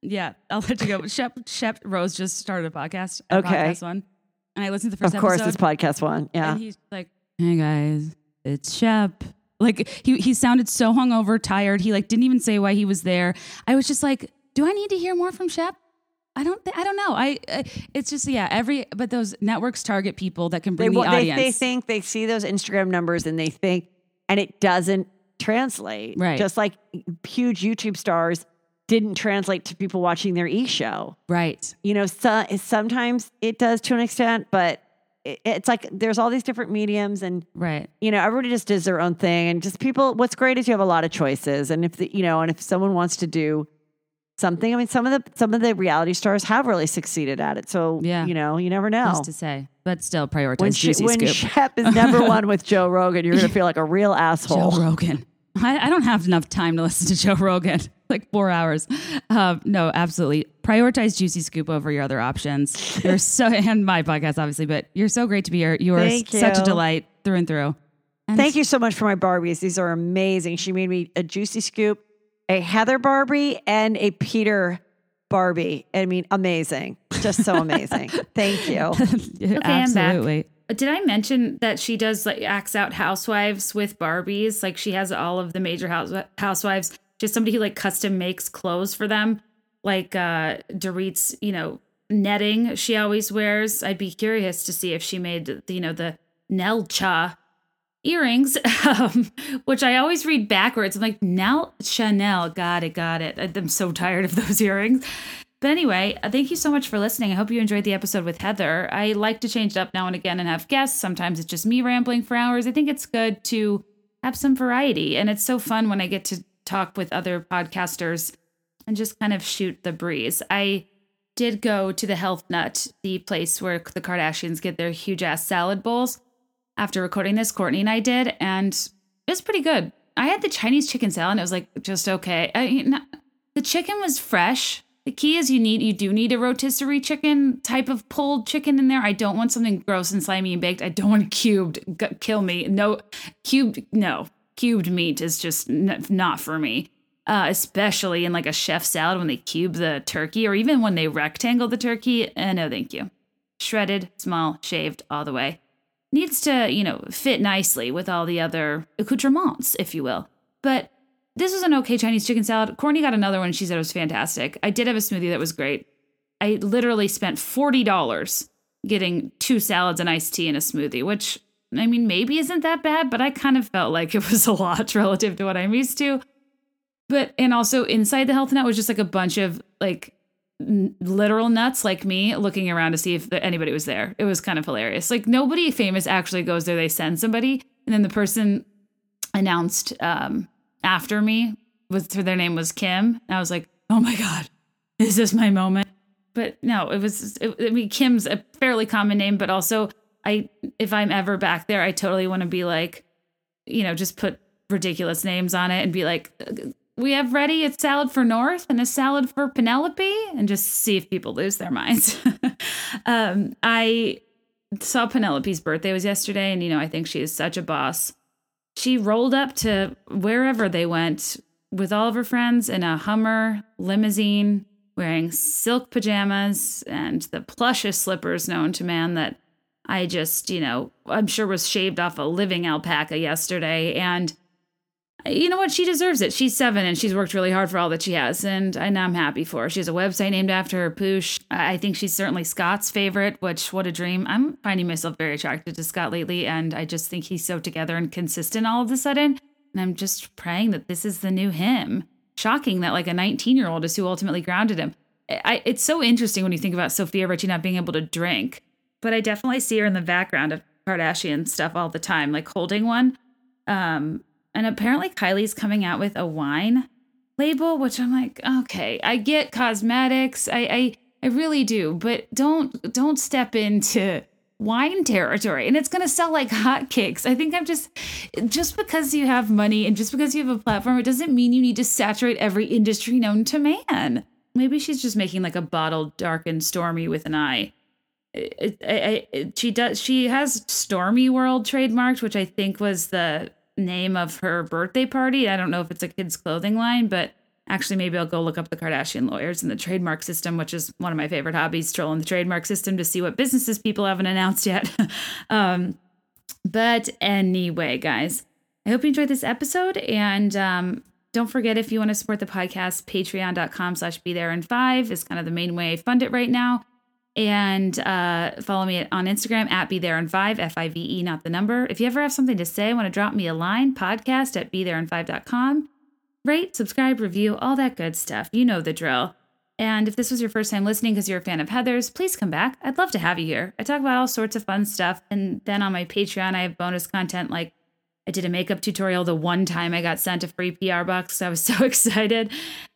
Yeah, I'll let you go. Shep Shep Rose just started a podcast. a Okay. podcast one. And I listened to the first of course episode. this podcast one yeah And he's like, "Hey guys, it's Shep." Like he he sounded so hungover, tired. He like didn't even say why he was there. I was just like, "Do I need to hear more from Shep?" I don't. Th- I don't know. I. Uh, it's just yeah. Every but those networks target people that can they, bring the they, audience. they think they see those instagram numbers and they think and it doesn't translate Right. just like huge youtube stars didn't translate to people watching their e-show right. you know, so, sometimes it does to an extent, but it, it's like there's all these different mediums and Right. you know everybody just does their own thing and just people what's great is you have a lot of choices and if the, you know and if someone wants to do something i mean some of the some of the reality stars have really succeeded at it so Yeah. you know you never know Just to say, but still prioritize when, she, when scoop. shep is number one with joe rogan you're gonna feel like a real Joe asshole Rogan. I, I don't have enough time to listen to Joe Rogan, like four hours. Um, no, absolutely. Prioritize Juicy Scoop over your other options. You're so, and my podcast, obviously, but you're so great to be here. You are Thank such a delight through and through. And Thank you so much for my Barbies. These are amazing. She made me a juicy scoop, a Heather Barbie, and a Peter Barbie. I mean, amazing. Just so amazing. Thank you. Yeah, I'm back. Did I mention that she does like acts out housewives with Barbies? Like she has all of the major house, housewives. Just somebody who like custom makes clothes for them, like uh Dorit's, you know, netting she always wears. I'd be curious to see if she made you know the Nelcha earrings, um, which I always read backwards. I'm like Nel Chanel. Got it, got it. I'm so tired of those earrings. But anyway, uh, thank you so much for listening. I hope you enjoyed the episode with Heather. I like to change it up now and again and have guests. Sometimes it's just me rambling for hours. I think it's good to have some variety. And it's so fun when I get to talk with other podcasters and just kind of shoot the breeze. I did go to the Health Nut, the place where the Kardashians get their huge ass salad bowls. After recording this, Courtney and I did, and it was pretty good. I had the Chinese chicken salad, and it was like just okay. I, the chicken was fresh. The key is you need you do need a rotisserie chicken type of pulled chicken in there. I don't want something gross and slimy and baked. I don't want cubed. G- kill me. No cubed. No cubed meat is just n- not for me. Uh, especially in like a chef salad when they cube the turkey or even when they rectangle the turkey. Uh, no, thank you. Shredded, small, shaved all the way. Needs to, you know, fit nicely with all the other accoutrements, if you will. But this was an okay Chinese chicken salad. Courtney got another one. She said it was fantastic. I did have a smoothie that was great. I literally spent $40 getting two salads and iced tea and a smoothie, which I mean, maybe isn't that bad, but I kind of felt like it was a lot relative to what I'm used to. But, and also inside the Health Nut was just like a bunch of like n- literal nuts like me looking around to see if anybody was there. It was kind of hilarious. Like nobody famous actually goes there. They send somebody, and then the person announced um, after me was their name was Kim. And I was like, oh my god, is this my moment? But no, it was. It, I mean, Kim's a fairly common name, but also I, if I'm ever back there, I totally want to be like, you know, just put ridiculous names on it and be like, we have ready a salad for North and a salad for Penelope, and just see if people lose their minds. um, I saw Penelope's birthday was yesterday, and you know, I think she is such a boss. She rolled up to wherever they went with all of her friends in a Hummer limousine, wearing silk pajamas and the plushest slippers known to man that I just, you know, I'm sure was shaved off a living alpaca yesterday. And you know what? She deserves it. She's seven and she's worked really hard for all that she has. And, I'm happy for her. She has a website named after her poosh. I think she's certainly Scott's favorite, which, what a dream. I'm finding myself very attracted to Scott lately. And I just think he's so together and consistent all of a sudden. And I'm just praying that this is the new him. Shocking that like a 19 year old is who ultimately grounded him. I, it's so interesting when you think about Sofia Richie not being able to drink but I definitely see her in the background of Kardashian stuff all the time, like holding one. Um, and apparently Kylie's coming out with a wine label, which I'm like, okay, I get cosmetics, I, I, I really do, but don't don't step into wine territory and it's going to sell like hotcakes. I think I'm just just because you have money and just because you have a platform, it doesn't mean you need to saturate every industry known to man. Maybe she's just making like a bottle dark and stormy with an eye it, it, she does she has Stormiworld trademarked which i think was the name of her birthday party. I don't know if it's a kids clothing line but actually maybe i'll go look up the kardashian lawyers and the trademark system which is one of my favorite hobbies trolling the trademark system to see what businesses people haven't announced yet. Um, but anyway guys i hope you enjoyed this episode and um, don't forget if you want to support the podcast patreon.com slash be there in five is kind of the main way i fund it right now and uh, follow me on Instagram at be there in five, F I V E, not the number. If you ever have something to say, want to drop me a line, podcast at be there in five.com. Rate, subscribe, review, all that good stuff. You know the drill. And if this was your first time listening because you're a fan of Heather's, please come back. I'd love to have you here. I talk about all sorts of fun stuff. And then on my Patreon, I have bonus content like I did a makeup tutorial the one time I got sent a free PR box. I was so excited.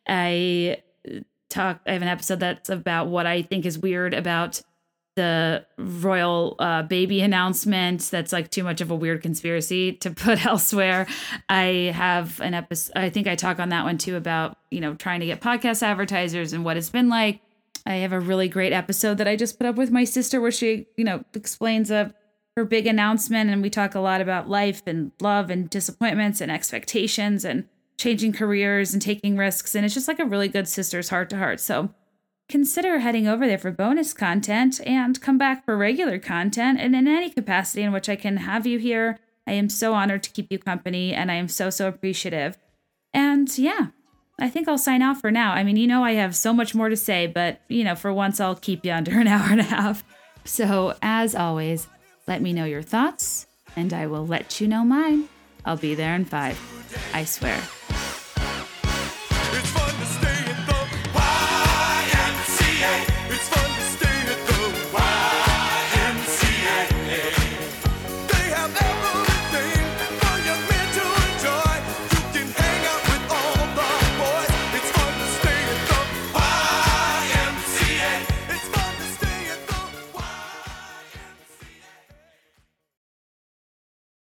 I talk i have an episode that's about what i think is weird about the royal uh, baby announcement. That's like too much of a weird conspiracy to put elsewhere. I have an episode i think i talk on that one too about you know trying to get podcast advertisers and what it's been like. I have a really great episode that i just put up with my sister where she you know explains a her big announcement. And we talk a lot about life and love and disappointments and expectations and changing careers and taking risks. And it's just like a really good sister's heart to heart. So consider heading over there for bonus content and come back for regular content. And in any capacity in which I can have you here, I am so honored to keep you company and I am so, so appreciative. And yeah, I think I'll sign off for now. I mean, you know, I have so much more to say, but you know, for once, I'll keep you under an hour and a half. So, as always, let me know your thoughts and I will let you know mine. I'll be there in five. I swear.